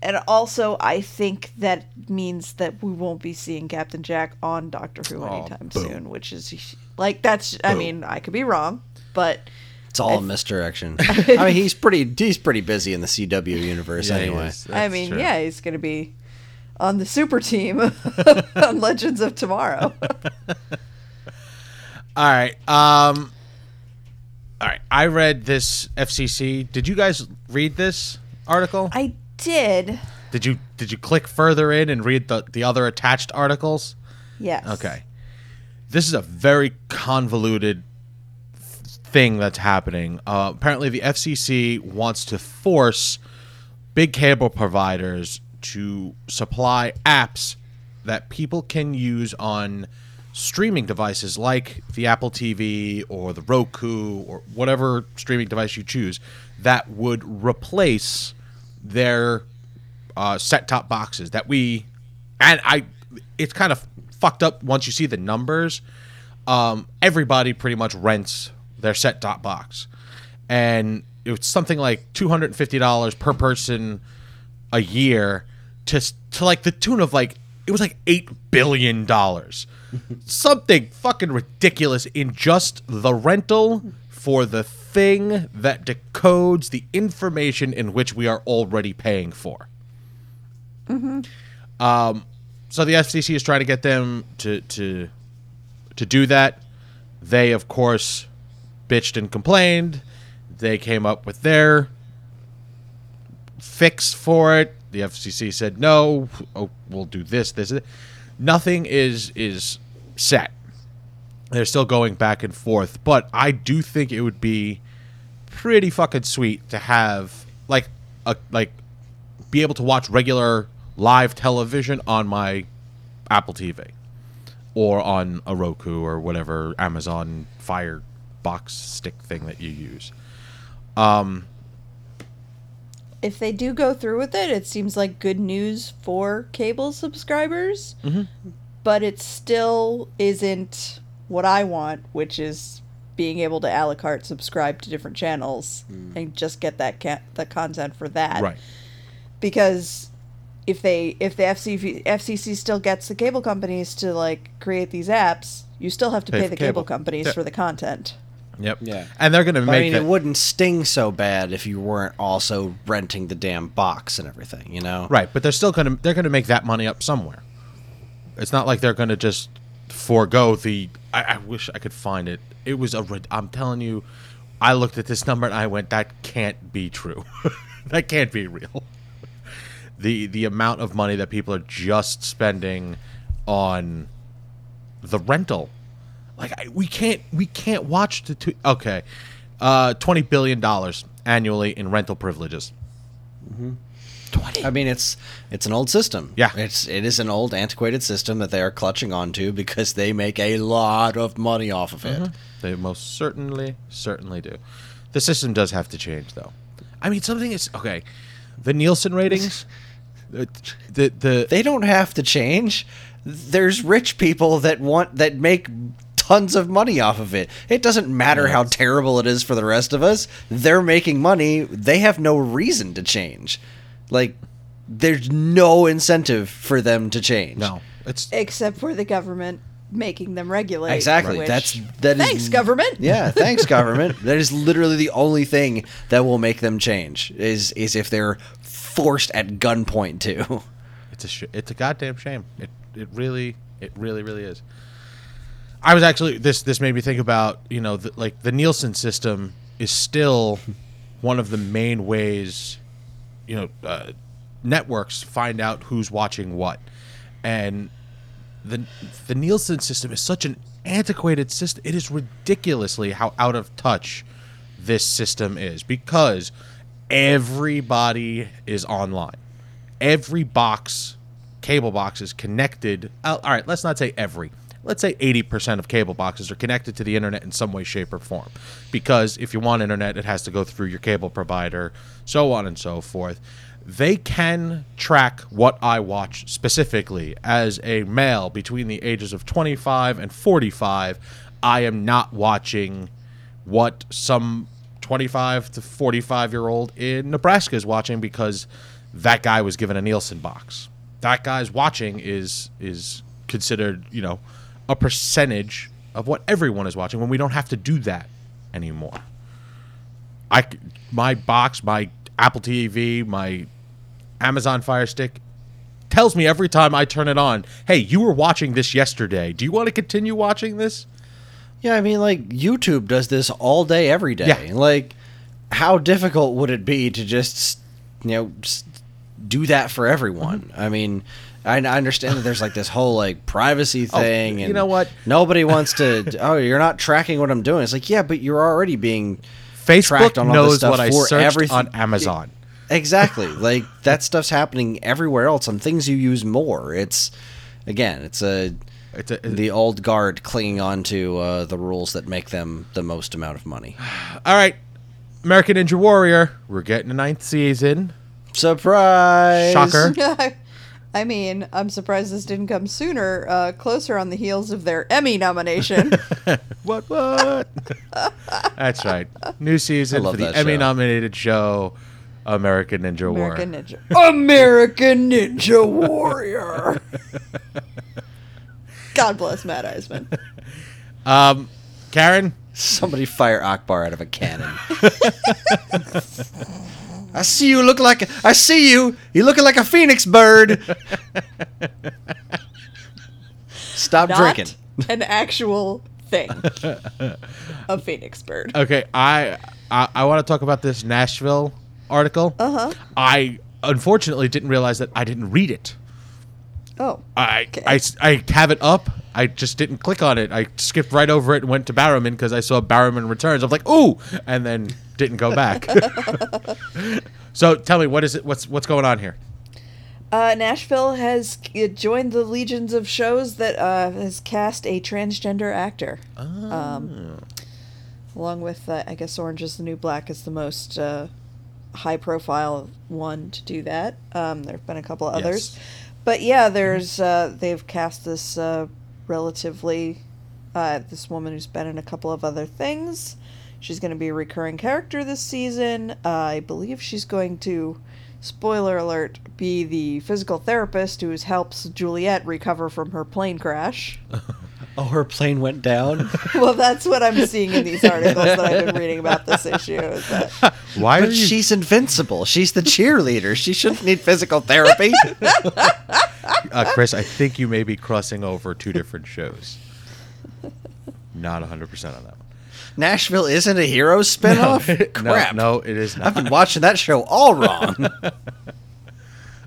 Speaker 2: and also, I think that means that we won't be seeing Captain Jack on Doctor Who
Speaker 1: Aw,
Speaker 2: anytime
Speaker 1: boo.
Speaker 2: soon, which is like that's. I mean, I could be wrong, but
Speaker 3: It's all a misdirection. <laughs> I mean, he's pretty he's pretty busy in the CW universe
Speaker 1: Yeah,
Speaker 3: anyway.
Speaker 2: I mean,
Speaker 1: true.
Speaker 2: yeah, he's going to be on the super team <laughs> on Legends of Tomorrow. <laughs>
Speaker 1: All right. Um All right. I read this FCC. Did you guys read this article?
Speaker 2: I did.
Speaker 1: Did you did you click further in and read the the other attached articles?
Speaker 2: Yes.
Speaker 1: Okay. This is a very convoluted thing that's happening. Uh, apparently, the FCC wants to force big cable providers to supply apps that people can use on streaming devices like the Apple TV or the Roku or whatever streaming device you choose that would replace their uh, set top boxes that we and I it's kind of fucked up once you see the numbers. Um, everybody pretty much rents their set top box, and it's something like two hundred and fifty dollars per person a year to to like the tune of like it was like eight billion dollars, <laughs> something fucking ridiculous in just the rental for the thing that decodes the information in which we are already paying for. Um, so the FCC is trying to get them to to to do that. They, of course, bitched and complained. They came up with their fix for it. The FCC said no. Oh, we'll do this. This. this. Nothing is is set. They're still going back and forth, but I do think it would be pretty fucking sweet to have like a like be able to watch regular live television on my Apple TV or on a Roku or whatever Amazon Fire box stick thing that you use. Um
Speaker 2: if they do go through with it, it seems like good news for cable subscribers. Mm-hmm. But it still isn't what I want, which is being able to a la carte subscribe to different channels mm. and just get that ca- the content for that.
Speaker 1: Right.
Speaker 2: Because if they if the FCC, FCC still gets the cable companies to like create these apps, you still have to
Speaker 1: Pay
Speaker 2: pay, the
Speaker 1: cable.
Speaker 2: cable, companies
Speaker 1: Yeah.
Speaker 2: for the content.
Speaker 1: Yep.
Speaker 3: Yeah.
Speaker 1: And they're going to make
Speaker 3: I mean,
Speaker 1: that-
Speaker 3: it wouldn't sting so bad if you weren't also renting the damn box and everything, you know?
Speaker 1: Right, but they're still going to they're going to make that money up somewhere. It's not like they're going to just forego the. I, I wish I could find it. It was a. I'm telling you, I looked at this number and I went, "That can't be true. <laughs> that can't be real." <laughs> The the amount of money that people are just spending on the rental, like I, we can't we can't watch the two. Okay, uh, twenty billion dollars annually in rental privileges. Twenty.
Speaker 3: I mean, it's it's an old system.
Speaker 1: Yeah.
Speaker 3: it's it is an old, antiquated system that they are clutching onto because they make a lot of money off of it.
Speaker 1: They most certainly, certainly do. The system does have to change, though. I mean, something is okay. The Nielsen ratings, <laughs> the the, the
Speaker 3: They don't have to change. There's rich people that want that make tons of money off of it. It doesn't matter how terrible it is for the rest of us. They're making money. They have no reason to change. Like there's no incentive for them to change.
Speaker 1: no, it's
Speaker 2: except for the government making them regulate.
Speaker 3: Exactly.
Speaker 2: which-
Speaker 3: That's that is
Speaker 2: thanks government.
Speaker 3: Yeah, thanks <laughs> government. that is literally the only thing that will make them change is is if they're forced at gunpoint to.
Speaker 1: it's a sh- it's a goddamn shame. It it really it really really is. I was actually this this made me think about you know the, like the Nielsen system is still one of the main ways you know uh, networks find out who's watching what. And the the Nielsen system is such an antiquated system it is ridiculously how out of touch this system is because everybody is online. Every box cable box is connected uh, all right let's not say every let's say 80% of cable boxes are connected to the internet in some way shape or form. Because if you want internet it has to go through your cable provider so on and so forth. They can track what i watch specifically as a male between the ages of 25 and 45 i am not watching what some 25 to 45 year old in Nebraska is watching because that guy was given a Nielsen box. That guy's watching is is considered, you know, a percentage of what everyone is watching when we don't have to do that anymore. I my box, my Apple TV, my Amazon Fire Stick tells me every time I turn it on, "Hey, you were watching this yesterday. Do you want to continue watching this?"
Speaker 3: Yeah, I mean like YouTube does this all day every day.
Speaker 1: Yeah.
Speaker 3: Like how difficult would it be to just you know s- do that for everyone?
Speaker 1: Mm-hmm.
Speaker 3: I mean, I, I understand that there's like this whole like privacy thing
Speaker 1: Oh, you
Speaker 3: and
Speaker 1: know what?
Speaker 3: Nobody wants to oh, you're not tracking what I'm doing. It's like, yeah, but you're already being
Speaker 1: Facebook
Speaker 3: tracked on all this
Speaker 1: knows
Speaker 3: stuff
Speaker 1: what I
Speaker 3: for
Speaker 1: searched
Speaker 3: everything.
Speaker 1: on Amazon.
Speaker 3: Exactly. like that stuff's happening everywhere else on things you use more. It's again, it's a
Speaker 1: It's a,
Speaker 3: the old guard clinging on to uh, the rules that make them the most amount of money. <sighs>
Speaker 1: all right, American Ninja Warrior. We're getting a ninth season.
Speaker 3: Surprise!
Speaker 1: Shocker. <laughs>
Speaker 2: I mean, I'm surprised this didn't come sooner, uh, closer on the heels of their Emmy nomination. <laughs> <laughs>
Speaker 1: What? What? <laughs> That's right. New season for the Emmy
Speaker 3: show.
Speaker 1: nominated show, American Ninja
Speaker 2: American
Speaker 1: War.
Speaker 2: Ninja. American Ninja Warrior. God bless Matt Iseman.
Speaker 1: Um, Karen.
Speaker 3: Somebody fire Akbar out of a cannon. I see you look like I see you. You looking like a phoenix bird. Stop
Speaker 2: Not
Speaker 3: drinking.
Speaker 2: an actual thing. A phoenix bird.
Speaker 1: Okay, I I, I want to talk about this Nashville article.
Speaker 2: Uh huh.
Speaker 1: I unfortunately didn't realize that I didn't read it.
Speaker 2: Oh.
Speaker 1: I,
Speaker 2: Okay.
Speaker 1: I, I have it up. I just didn't click on it. I skipped right over it and went to Barrowman because I saw Barrowman Returns. I was like, ooh, and then didn't go back. <laughs> so tell me, what is it? What's what's going on here?
Speaker 2: Uh, Nashville has uh, joined the legions of shows that uh, has cast a transgender actor. Um, along with, uh, I guess, Orange is the New Black is the most uh, high profile one to do that. Um, there have been a couple of others,
Speaker 3: Yes.
Speaker 2: but yeah, there's uh, they've cast this uh, relatively uh, this woman who's been in a couple of other things. She's going to be a recurring character this season. Uh, I believe she's going to, spoiler alert, be the physical therapist who helps Juliette recover from her plane crash. <laughs>
Speaker 3: Oh, her plane went down. <laughs>
Speaker 2: well, that's what I'm seeing in these articles that I've been reading about this issue. Is that <laughs>
Speaker 1: Why
Speaker 3: but
Speaker 1: you?
Speaker 3: she's invincible. She's the cheerleader. She shouldn't need physical therapy.
Speaker 1: uh, Chris, I think you may be crossing over two different shows. Not 100 percent on that one.
Speaker 3: Nashville isn't a hero spinoff.
Speaker 1: no, <laughs>
Speaker 3: Crap.
Speaker 1: no, it is not.
Speaker 3: I've been watching that show all wrong. <laughs>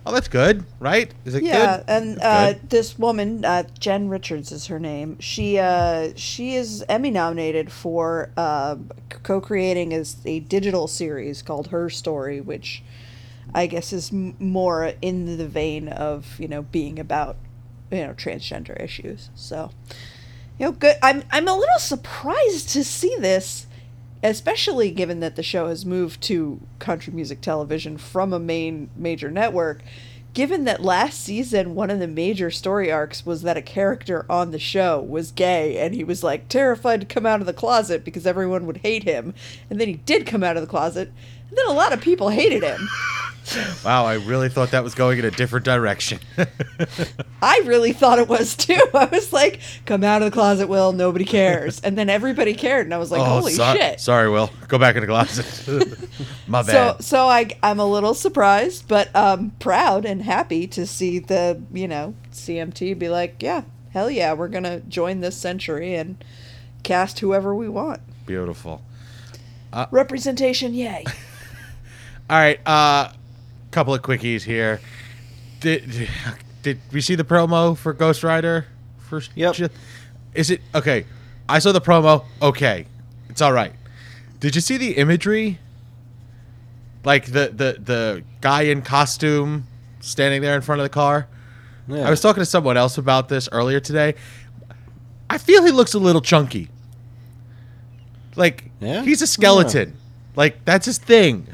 Speaker 1: Oh, that's good, right? Is it good?
Speaker 2: yeah,
Speaker 1: good?
Speaker 2: and
Speaker 1: Good.
Speaker 2: uh, this woman, uh, Jen Richards is her name. She uh, she is Emmy nominated for uh, co-creating as a digital series called Her Story, which I guess is m- more in the vein of you know being about you know transgender issues. So you know, good. I'm I'm a little surprised to see this, especially given that the show has moved to country music television from a main major network. Given that last season one of the major story arcs was that a character on the show was gay and he was like terrified to come out of the closet because everyone would hate him, and then he did come out of the closet, and then a lot of people hated him. <laughs>
Speaker 1: wow, I really thought that was going in a different direction. <laughs>
Speaker 2: I really thought it was too. <laughs> I was like, "Come out of the closet, Will. Nobody cares." And then everybody cared, and I was like, "Holy
Speaker 1: Oh, so-
Speaker 2: shit!"
Speaker 1: Sorry, Will. Go back in the closet. My bad.
Speaker 2: so so I, I'm a little surprised, but um, proud and happy to see the, you know, CMT be like, "Yeah, hell yeah, we're gonna join this century and cast whoever we want.
Speaker 1: Beautiful.
Speaker 2: Representation, yay!"
Speaker 1: All right, uh couple of quickies here. Did did we see the promo for Ghost Rider? For
Speaker 3: Yep.
Speaker 1: Is it okay? I saw the promo. Okay, it's all right. Did you see the imagery? Like the the the guy in costume standing there in front of the car.
Speaker 3: Yeah.
Speaker 1: I was talking to someone else about this earlier today. I feel he looks a little chunky. Like
Speaker 3: Yeah?
Speaker 1: he's a skeleton. Like that's his thing.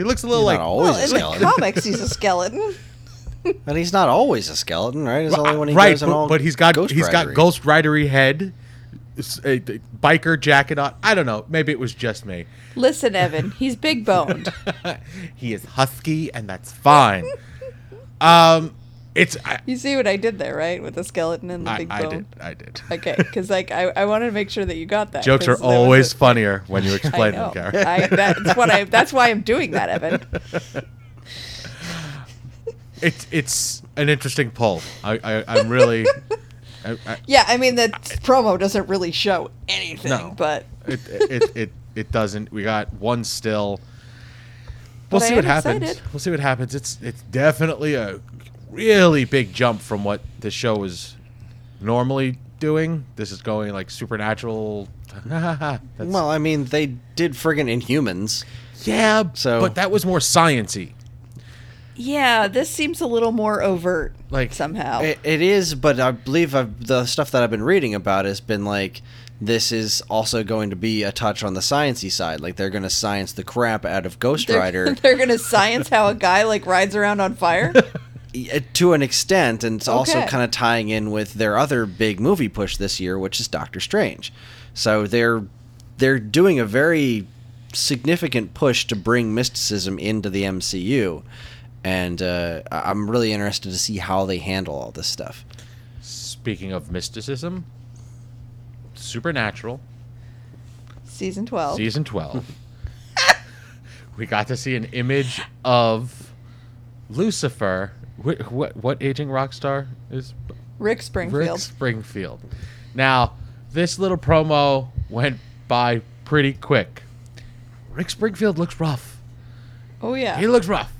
Speaker 1: He looks a little
Speaker 3: He's
Speaker 1: like
Speaker 3: not always
Speaker 2: well,
Speaker 3: a
Speaker 2: in the
Speaker 3: skeleton.
Speaker 2: comics, he's a skeleton. <laughs>
Speaker 3: And he's not always a skeleton, right? It's only when he
Speaker 1: right,
Speaker 3: goes in
Speaker 1: but,
Speaker 3: all
Speaker 1: but he's got
Speaker 3: Ghost
Speaker 1: he's got
Speaker 3: Ridery.
Speaker 1: Ghost Ridery head, s- a d- biker jacket on. I don't know. Maybe it was just me.
Speaker 2: Listen, Evan, he's big boned. <laughs>
Speaker 1: he is husky, and that's fine. um, it's I,
Speaker 2: You see what I did there, right, with the skeleton and the
Speaker 1: I,
Speaker 2: big
Speaker 1: I
Speaker 2: bone.
Speaker 1: did I did.
Speaker 2: Okay, because like I, I wanted to make sure that you got that.
Speaker 1: Jokes are always
Speaker 2: a-
Speaker 1: funnier when you <laughs>
Speaker 2: I
Speaker 1: explain them, Gary.
Speaker 2: I, that's what I. That's why I'm doing that, Evan. <laughs>
Speaker 1: it's it's an interesting pull. I, I I'm really. <laughs> I, I,
Speaker 2: Yeah, I mean the promo doesn't really show anything,
Speaker 1: No.
Speaker 2: but
Speaker 1: it, it it it doesn't. We got one still. We'll
Speaker 2: But I
Speaker 1: see what happens.
Speaker 2: excited.
Speaker 1: We'll see what happens. It's it's definitely a really big jump from what the show was normally doing. This is going like supernatural. <laughs> That's,
Speaker 3: Well, I mean, they did friggin' Inhumans.
Speaker 1: yeah,
Speaker 3: so-
Speaker 1: but that was more sciency.
Speaker 2: yeah, this seems a little more overt,
Speaker 1: Like,
Speaker 2: somehow.
Speaker 3: It, it is, but I believe I've, the stuff that I've been reading about has been like this is also going to be a touch on the sciency side. Like they're going to science the crap out of Ghost
Speaker 2: they're,
Speaker 3: Rider <laughs>
Speaker 2: they're gonna science how a guy like rides around on fire. <laughs>
Speaker 3: uh, to an extent, and it's also kind of tying in with their other big movie push this year, which is Doctor Strange. So they're they're doing a very significant push to bring mysticism into the MCU, and uh, I- I'm really interested to see how they handle all this stuff.
Speaker 1: Speaking of mysticism, supernatural
Speaker 2: Season twelve.
Speaker 1: season twelve. <laughs> we got to see an image of Lucifer. What what, what aging rock star is
Speaker 2: Rick Springfield.
Speaker 1: Rick Springfield. Now, this little promo went by pretty quick. Rick Springfield looks rough.
Speaker 2: oh yeah.
Speaker 1: He looks rough.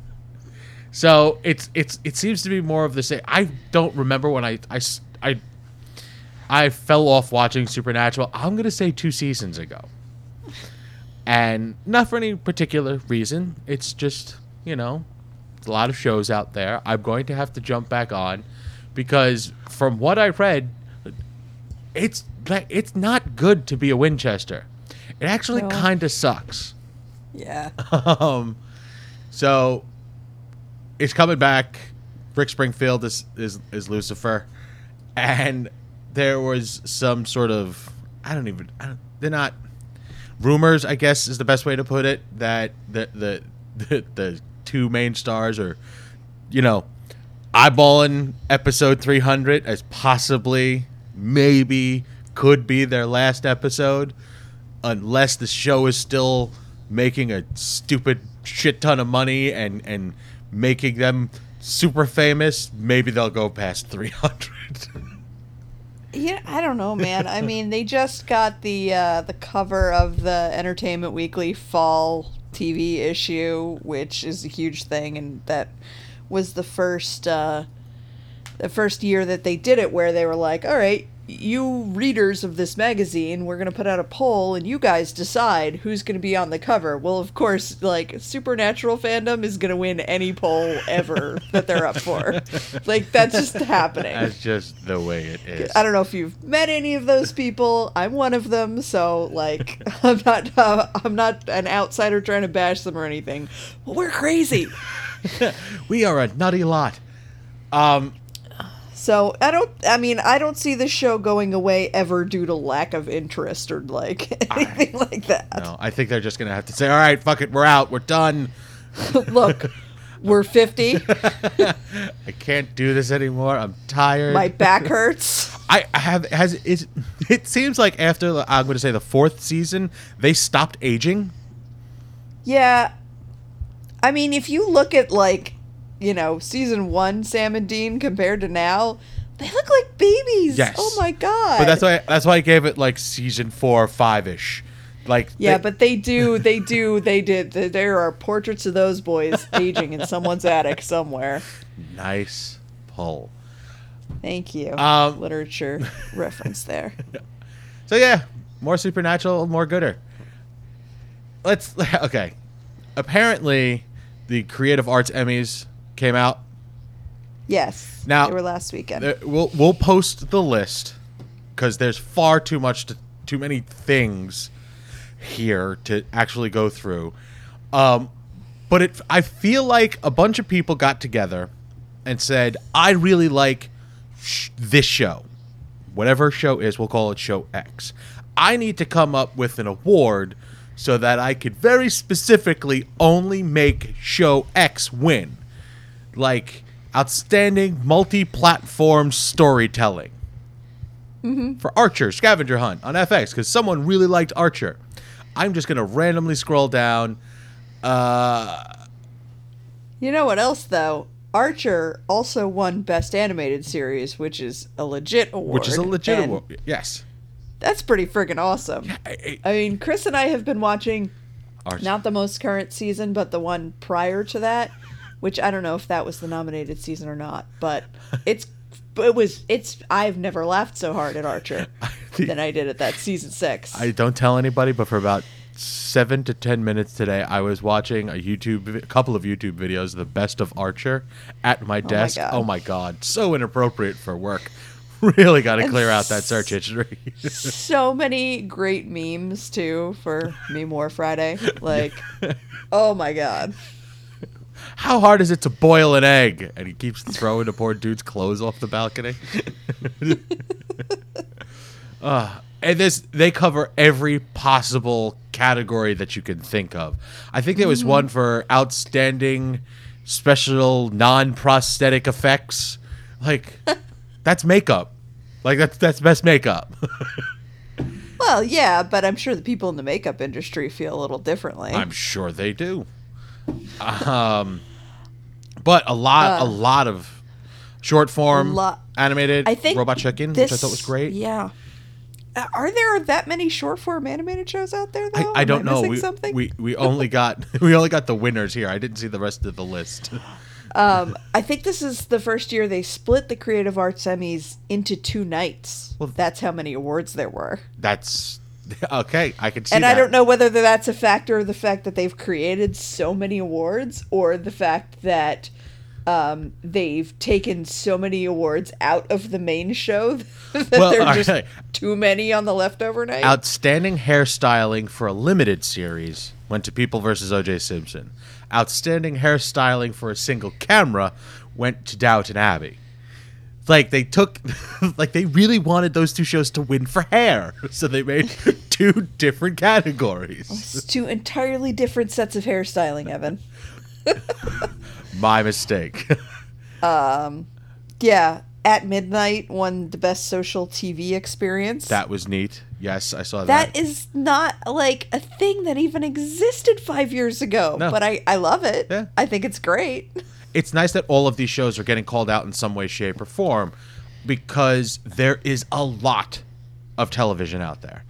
Speaker 1: <laughs> so it's it's it seems to be more of the same. I don't remember when I I I, I fell off watching Supernatural. I'm gonna say two seasons ago, and not for any particular reason. It's just you know, a lot of shows out there. I'm going to have to jump back on because from what I read, it's like it's not good to be a Winchester. It actually
Speaker 2: No.
Speaker 1: kind of sucks.
Speaker 2: Yeah. <laughs>
Speaker 1: um, so it's coming back. Rick Springfield is, is is Lucifer, and there was some sort of I don't even I don't, they're not rumors. I guess is the best way to put it that the the <laughs> the, the two main stars are, you know, eyeballing episode 300 as possibly maybe could be their last episode unless the show is still making a stupid shit ton of money and and making them super famous maybe they'll go past 300
Speaker 2: Yeah, I don't know, man. I mean, they just got the uh, the cover of the Entertainment Weekly fall TV issue, which is a huge thing, and that was the first uh, the first year that they did it, where they were like, "All right, you readers of this magazine, we're gonna put out a poll, and you guys decide who's gonna be on the cover." Well, of course, like Supernatural fandom is gonna win any poll ever <laughs> that they're up for. Like that's just happening.
Speaker 1: that's just the way it is
Speaker 2: I don't know if you've met any of those people. I'm one of them, so like <laughs> I'm not uh, I'm not an outsider trying to bash them or anything. We're crazy. <laughs>
Speaker 1: we are a nutty lot um
Speaker 2: So I don't. I mean, I don't see the show going away ever due to lack of interest or like <laughs> anything like that.
Speaker 1: no i think they're just gonna have to say all right fuck it we're out we're done <laughs>
Speaker 2: Look, we're 50. <laughs>
Speaker 1: i can't do this anymore i'm tired
Speaker 2: My back hurts.
Speaker 1: I I have has it. It seems like after I'm going to say the fourth season, they stopped aging.
Speaker 2: Yeah. I mean, if you look at like, you know, season one Sam and Dean compared to now, they look like babies.
Speaker 1: Yes.
Speaker 2: Oh my god.
Speaker 1: But that's why that's why I gave it like season four, five ish. Like
Speaker 2: Yeah,
Speaker 1: they-
Speaker 2: but they do, they do, they did. th- There are portraits of those boys aging in someone's attic somewhere.
Speaker 1: nice pull.
Speaker 2: Thank you.
Speaker 1: Um,
Speaker 2: Literature <laughs> reference there.
Speaker 1: So yeah, more supernatural, more gooder. Let's <laughs> okay. Apparently, the Creative Arts Emmys came out.
Speaker 2: Yes.
Speaker 1: Now-
Speaker 2: they were last weekend.
Speaker 1: We'll we'll post the list because there's far too much to, too many things here to actually go through. Um, but it I feel like a bunch of people got together and said, "I really like sh- this show, whatever show is. We'll call it Show X. I need to come up with an award." So that I could very specifically only make Show X win like outstanding multi-platform storytelling for Archer Scavenger Hunt on FX because someone really liked Archer. I'm just gonna randomly scroll down. Uh,
Speaker 2: you know what else though? Archer also won Best Animated Series, which is a legit award.
Speaker 1: which is a legit
Speaker 2: and
Speaker 1: award. Yes.
Speaker 2: That's pretty friggin' awesome.
Speaker 1: I-
Speaker 2: I mean, Chris and I have been watching
Speaker 1: Archer.
Speaker 2: not the most current season, but the one prior to that, which I don't know if that was the nominated season or not, but it's it was it's I've never laughed so hard at Archer <laughs> than I did at that season six.
Speaker 1: I don't tell anybody, but for about seven to ten minutes today, I was watching a YouTube, a couple of YouTube videos, the best of Archer, at oh my desk.
Speaker 2: God.
Speaker 1: oh my god, so inappropriate for work. <laughs> Really got to clear out that search history. <laughs>
Speaker 2: so many great memes too for Meme War Friday. Like, oh my god.
Speaker 1: How hard is it to boil an egg? And he keeps throwing the poor dude's clothes off the balcony. <laughs> uh, and this they cover every possible category that you can think of. I think there was one for outstanding special non-prosthetic effects. Like <laughs> that's makeup. Like that's that's best makeup.
Speaker 2: Well, yeah, but I'm sure the people in the makeup industry feel a little differently.
Speaker 1: I'm sure they do. Um, but a lot, a
Speaker 2: Uh,
Speaker 1: lot of short form
Speaker 2: lot-
Speaker 1: animated
Speaker 2: I think
Speaker 1: robot chicken,
Speaker 2: this,
Speaker 1: which I thought was great.
Speaker 2: Yeah. Uh, Are there that many short form animated shows out there though?
Speaker 1: I, I don't know. We,
Speaker 2: something?
Speaker 1: we we only got <laughs> we only got the winners here. I didn't see the rest of the list. <laughs>
Speaker 2: Um, I think this is the first year they split the Creative Arts Emmys into two nights.
Speaker 1: Well-
Speaker 2: that's how many awards there were.
Speaker 1: That's <laughs> okay. I can see.
Speaker 2: and
Speaker 1: that.
Speaker 2: I don't know whether that's a factor of the fact that they've created so many awards or the fact that um, they've taken so many awards out of the main show <laughs> that
Speaker 1: Well,
Speaker 2: there are just
Speaker 1: alright.
Speaker 2: too many on the leftover night.
Speaker 1: Outstanding hairstyling for a limited series went to People versus O.J. Simpson. Outstanding hairstyling for a single camera went to Downton Abbey. Like they took, <laughs> like they really wanted those two shows to win for hair, so they made <laughs> two different categories.
Speaker 2: It's two entirely different sets of hairstyling, Evan. <laughs>
Speaker 1: My mistake.
Speaker 2: um Yeah, at midnight won the best social TV experience.
Speaker 1: that was neat. Yes, I saw that.
Speaker 2: that is not like a thing that even existed five years ago.
Speaker 1: No.
Speaker 2: But I, I love it.
Speaker 1: Yeah.
Speaker 2: I think it's great.
Speaker 1: It's nice that all of these shows are getting called out in some way, shape, or form because there is a lot of television out there.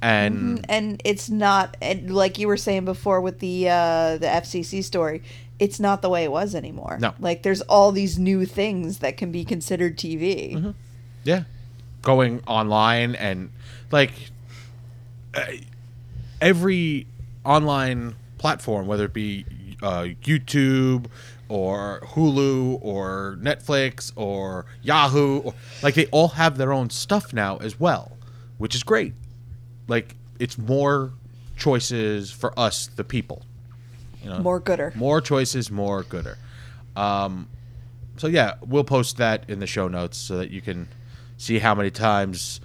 Speaker 1: And
Speaker 2: and it's not and like you were saying before with the uh the FCC story it's not the way it was anymore.
Speaker 1: No.
Speaker 2: like there's all these new things that can be considered TV
Speaker 1: yeah, going online and like uh, every online platform, whether it be uh, YouTube or Hulu or Netflix or Yahoo, or, like they all have their own stuff now as well, which is great. Like it's more choices for us, the people. You know,
Speaker 2: more gooder
Speaker 1: more choices, more gooder. Um, so yeah, we'll post that in the show notes so that you can see how many times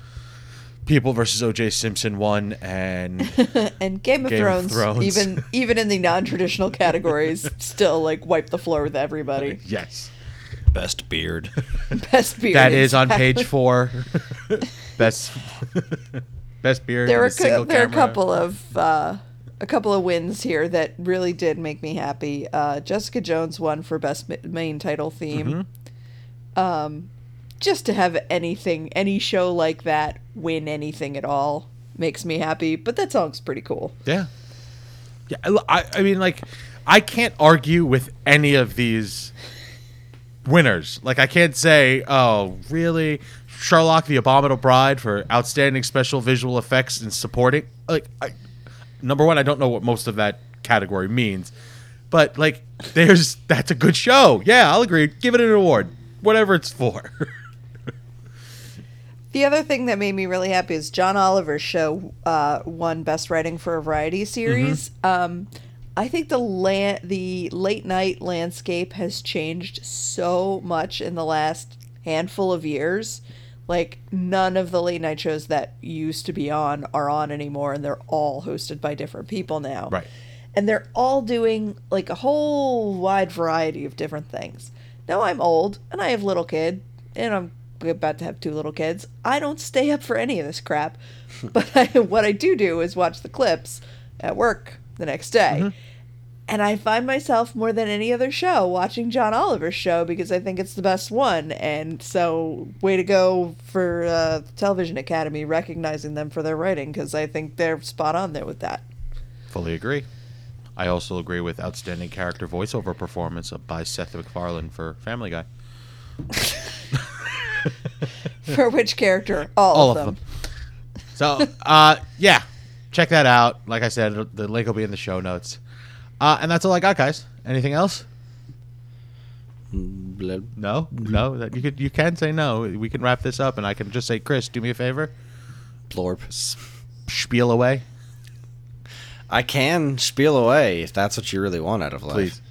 Speaker 1: People versus O.J. Simpson won, and <laughs>
Speaker 2: and Game of,
Speaker 1: Game of
Speaker 2: Thrones,
Speaker 1: Thrones.
Speaker 2: even even in the non-traditional categories <laughs> still like wipe the floor with everybody
Speaker 1: yes,
Speaker 3: Best beard. <laughs>
Speaker 2: best beard
Speaker 1: that is on page four. best best beard.
Speaker 2: there
Speaker 1: in
Speaker 2: were
Speaker 1: a single
Speaker 2: cou- there are a couple of uh, a couple of wins here that really did make me happy. Uh, Jessica Jones won for best ma- main title theme.
Speaker 1: Mm-hmm.
Speaker 2: Um, just to have anything, any show like that win anything at all makes me happy. But that song's pretty cool.
Speaker 1: Yeah. Yeah. I- I, mean, like, I can't argue with any of these winners. Like, I can't say, oh, really? Sherlock the Abominable Bride for outstanding special visual effects and supporting. Like, I, number one, I don't know what most of that category means. But, like, there's, that's a good show. Yeah, I'll agree. Give it an award, whatever it's for. <laughs>
Speaker 2: The other thing that made me really happy is John Oliver's show uh, won Best Writing for a Variety Series. Um, I think the la- the late night landscape has changed so much in the last handful of years. Like none of the late night shows that used to be on are on anymore, and they're all hosted by different people now.
Speaker 1: Right.
Speaker 2: And they're all doing like a whole wide variety of different things. Now I'm old and I have little kid, and I'm about to have two little kids. I don't stay up for any of this crap, <laughs> but I, what I do do is watch the clips at work the next day. And I find myself more than any other show watching John Oliver's show because I think it's the best one. And so, way to go for uh, Television Academy recognizing them for their writing because I think they're spot on there with that.
Speaker 1: Fully agree. I also agree with outstanding character voiceover performance by Seth MacFarlane for Family Guy. <laughs> <laughs>
Speaker 2: For which character? All,
Speaker 1: all
Speaker 2: of
Speaker 1: of
Speaker 2: them.
Speaker 1: them. So, uh, yeah, check that out. Like I said, the link will be in the show notes. Uh, and that's all I got, guys. Anything else? No, no. That you could you can say no. We can wrap this up, and I can just say, Chris, do me a favor,
Speaker 3: Blorp.
Speaker 1: spiel away,
Speaker 3: I can spiel away if that's what you really want out of life.
Speaker 1: please.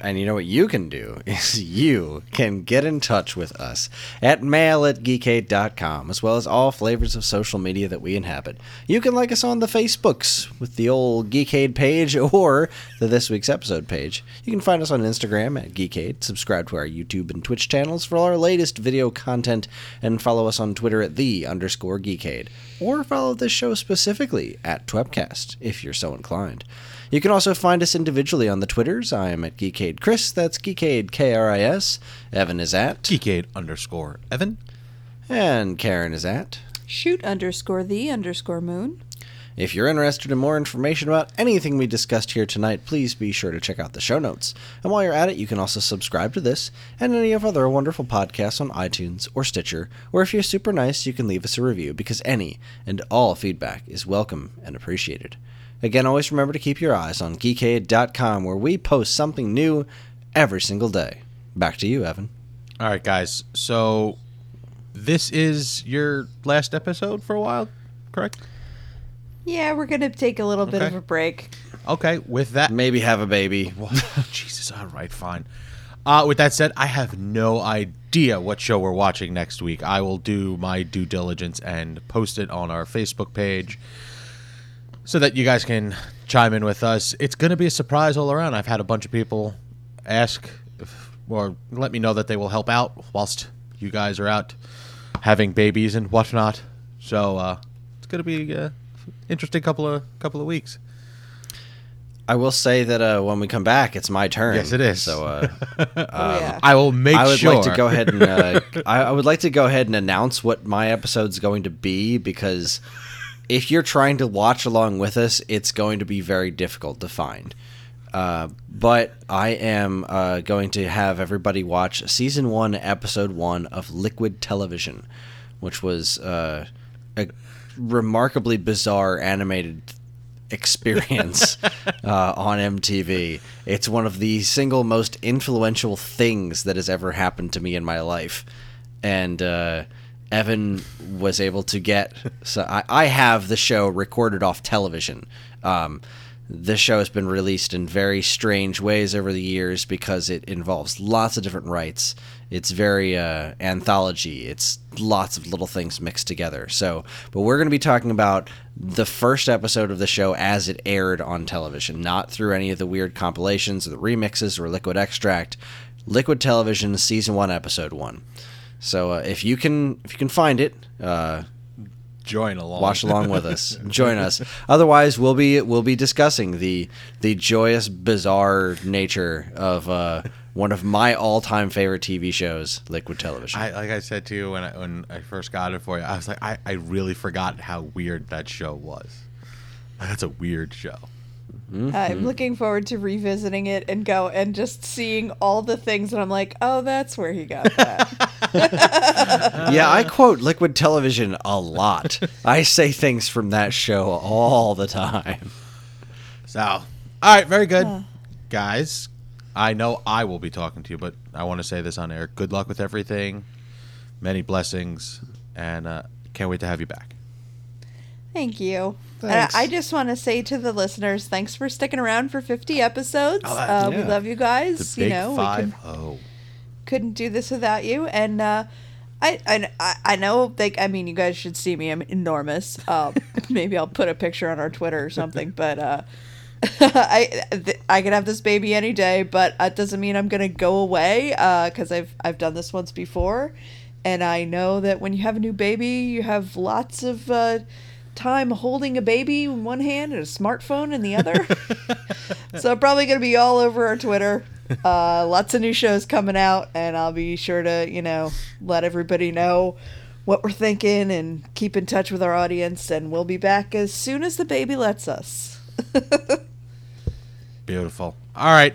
Speaker 3: And you know what you can do <laughs> is you can get in touch with us at mail at geekade.com, as well as all flavors of social media that we inhabit. You can like us on the Facebooks with the old Geekade page <laughs> or the This Week's Episode page. You can find us on Instagram at Geekade, subscribe to our YouTube and Twitch channels for all our latest video content, and follow us on Twitter at the underscore Geekade. Or follow this show specifically at Twebcast, if you're so inclined. You can also find us individually on the Twitters. I am at Geekade Chris, that's Geekade K R I S. Evan is at,
Speaker 1: Geekade underscore Evan.
Speaker 3: and Karen is at.
Speaker 2: Shoot underscore the underscore moon.
Speaker 3: If you're interested in more information about anything we discussed here tonight, please be sure to check out the show notes. And while you're at it, you can also subscribe to this and any of our other wonderful podcasts on iTunes or Stitcher, or if you're super nice, you can leave us a review because any and all feedback is welcome and appreciated. Again, always remember to keep your eyes on geekade.com where we post something new every single day. back to you, Evan.
Speaker 1: All right, guys. So this is your last episode for a while, correct?
Speaker 2: Yeah, we're gonna take a little bit of a break.
Speaker 1: Okay. With that,
Speaker 3: Maybe have a baby. <laughs>
Speaker 1: Jesus. All right, fine. Uh, with that said, I have no idea what show we're watching next week. I will do my due diligence and post it on our Facebook page so that you guys can chime in with us. It's going to be a surprise all around. I've had a bunch of people ask if, or let me know that they will help out whilst you guys are out having babies and whatnot. So uh, it's going to be an interesting couple of couple of weeks.
Speaker 3: I will say that uh, when we come back, it's my turn.
Speaker 1: Yes, it is.
Speaker 3: So uh, <laughs>
Speaker 2: oh yeah.
Speaker 1: I will make
Speaker 3: I would
Speaker 1: sure.
Speaker 3: like to go ahead and uh, <laughs> I, I would like to go ahead and announce what my episode's going to be because if you're trying to watch along with us, it's going to be very difficult to find. Uh, but I am uh, going to have everybody watch season one, episode one of Liquid Television, which was uh, a remarkably bizarre animated experience <laughs> uh, on MTV. It's one of the single most influential things that has ever happened to me in my life, and uh, Evan was able to get. So I, I have the show recorded off television. Um, this show has been released in very strange ways over the years because it involves lots of different rights. It's very uh, anthology. It's lots of little things mixed together. So, but we're going to be talking about the first episode of the show as it aired on television, not through any of the weird compilations or the remixes or Liquid Extract. Liquid Television, season one, episode one. So, uh, if you can, if you can find it, uh,
Speaker 1: join along.
Speaker 3: watch along with us <laughs> join us otherwise we'll be we'll be discussing the the joyous bizarre nature of uh one of my all-time favorite tv shows liquid television
Speaker 1: I like I said to you when I when I first got it for you, I was like, I, I really forgot how weird that show was. That's a weird show.
Speaker 3: Mm-hmm.
Speaker 2: I'm looking forward to revisiting it and go and just seeing all the things that I'm like, oh, that's where he got that. <laughs>
Speaker 3: yeah i quote liquid television a lot i say things from that show all the time
Speaker 1: So, all right, very good, guys. I know I will be talking to you, but I want to say this on air. Good luck with everything. Many blessings, and uh, can't wait to have you back.
Speaker 2: Thank you. And I, just want to say to the listeners, thanks for sticking around for 50 episodes.
Speaker 1: Oh, that-
Speaker 2: uh, We love you
Speaker 1: The
Speaker 2: guys.
Speaker 1: big
Speaker 2: you know, we
Speaker 1: five
Speaker 2: can,
Speaker 1: oh.
Speaker 2: couldn't do this without you. And uh, I, I, I- I know, like, I mean, you guys should see me. I'm enormous. Um, <laughs> maybe I'll put a picture on our Twitter or something. <laughs> But uh, <laughs> I, th- I could have this baby any day, but it doesn't mean I'm gonna go away. Because I've, I've done this once before, and I know that when you have a new baby, you have lots of. Time holding a baby in one hand and a smartphone in the <laughs> other. so probably going to be all over our Twitter. Uh, lots of new shows coming out, and I'll be sure to you know let everybody know what we're thinking and keep in touch with our audience. And we'll be back as soon as the baby lets us. <laughs>
Speaker 1: Beautiful. All right.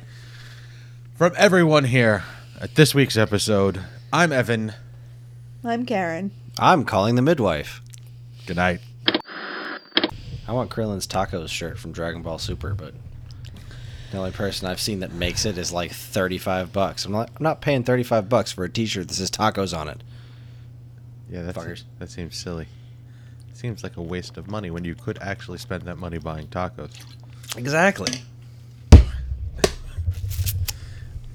Speaker 1: From everyone here at this week's episode, I'm Evan.
Speaker 2: I'm Karen.
Speaker 3: i'm calling the midwife
Speaker 1: Good night.
Speaker 3: I want krillin's tacos shirt from dragon ball super but the only person I've seen that makes it is like thirty-five bucks. I'm not. I'm not paying thirty-five bucks for a T-shirt that says tacos on it.
Speaker 1: Yeah, that
Speaker 3: Fuckers.
Speaker 1: that seems silly. Seems like a waste of money when you could actually spend that money buying tacos.
Speaker 3: Exactly.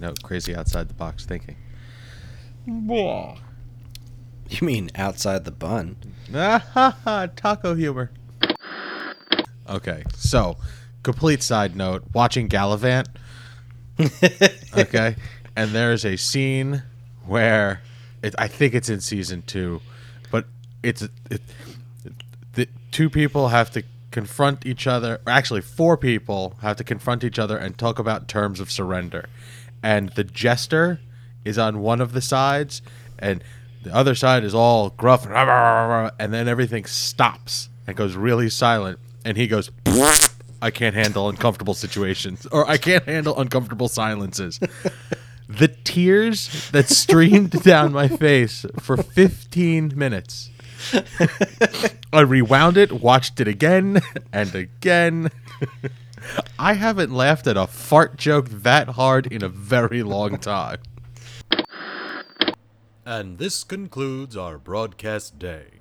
Speaker 1: No, crazy outside the box thinking.
Speaker 3: You mean outside the bun?
Speaker 1: Ah, ha, ha, taco humor. Okay, so complete side note: watching Galavant. <laughs> Okay, and there's a scene where it, I think it's in season two, but it's it, the two people have to confront each other. Or actually, four people have to confront each other and talk about terms of surrender, and the jester is on one of the sides, and the other side is all gruff, and then everything stops and goes really silent, and he goes. I can't handle uncomfortable situations, or I can't handle uncomfortable silences. <laughs> the tears that streamed <laughs> down my face for 15 minutes. I rewound it, watched it again <laughs> and again. I haven't laughed at a fart joke that hard in a very long time. And this concludes our broadcast day.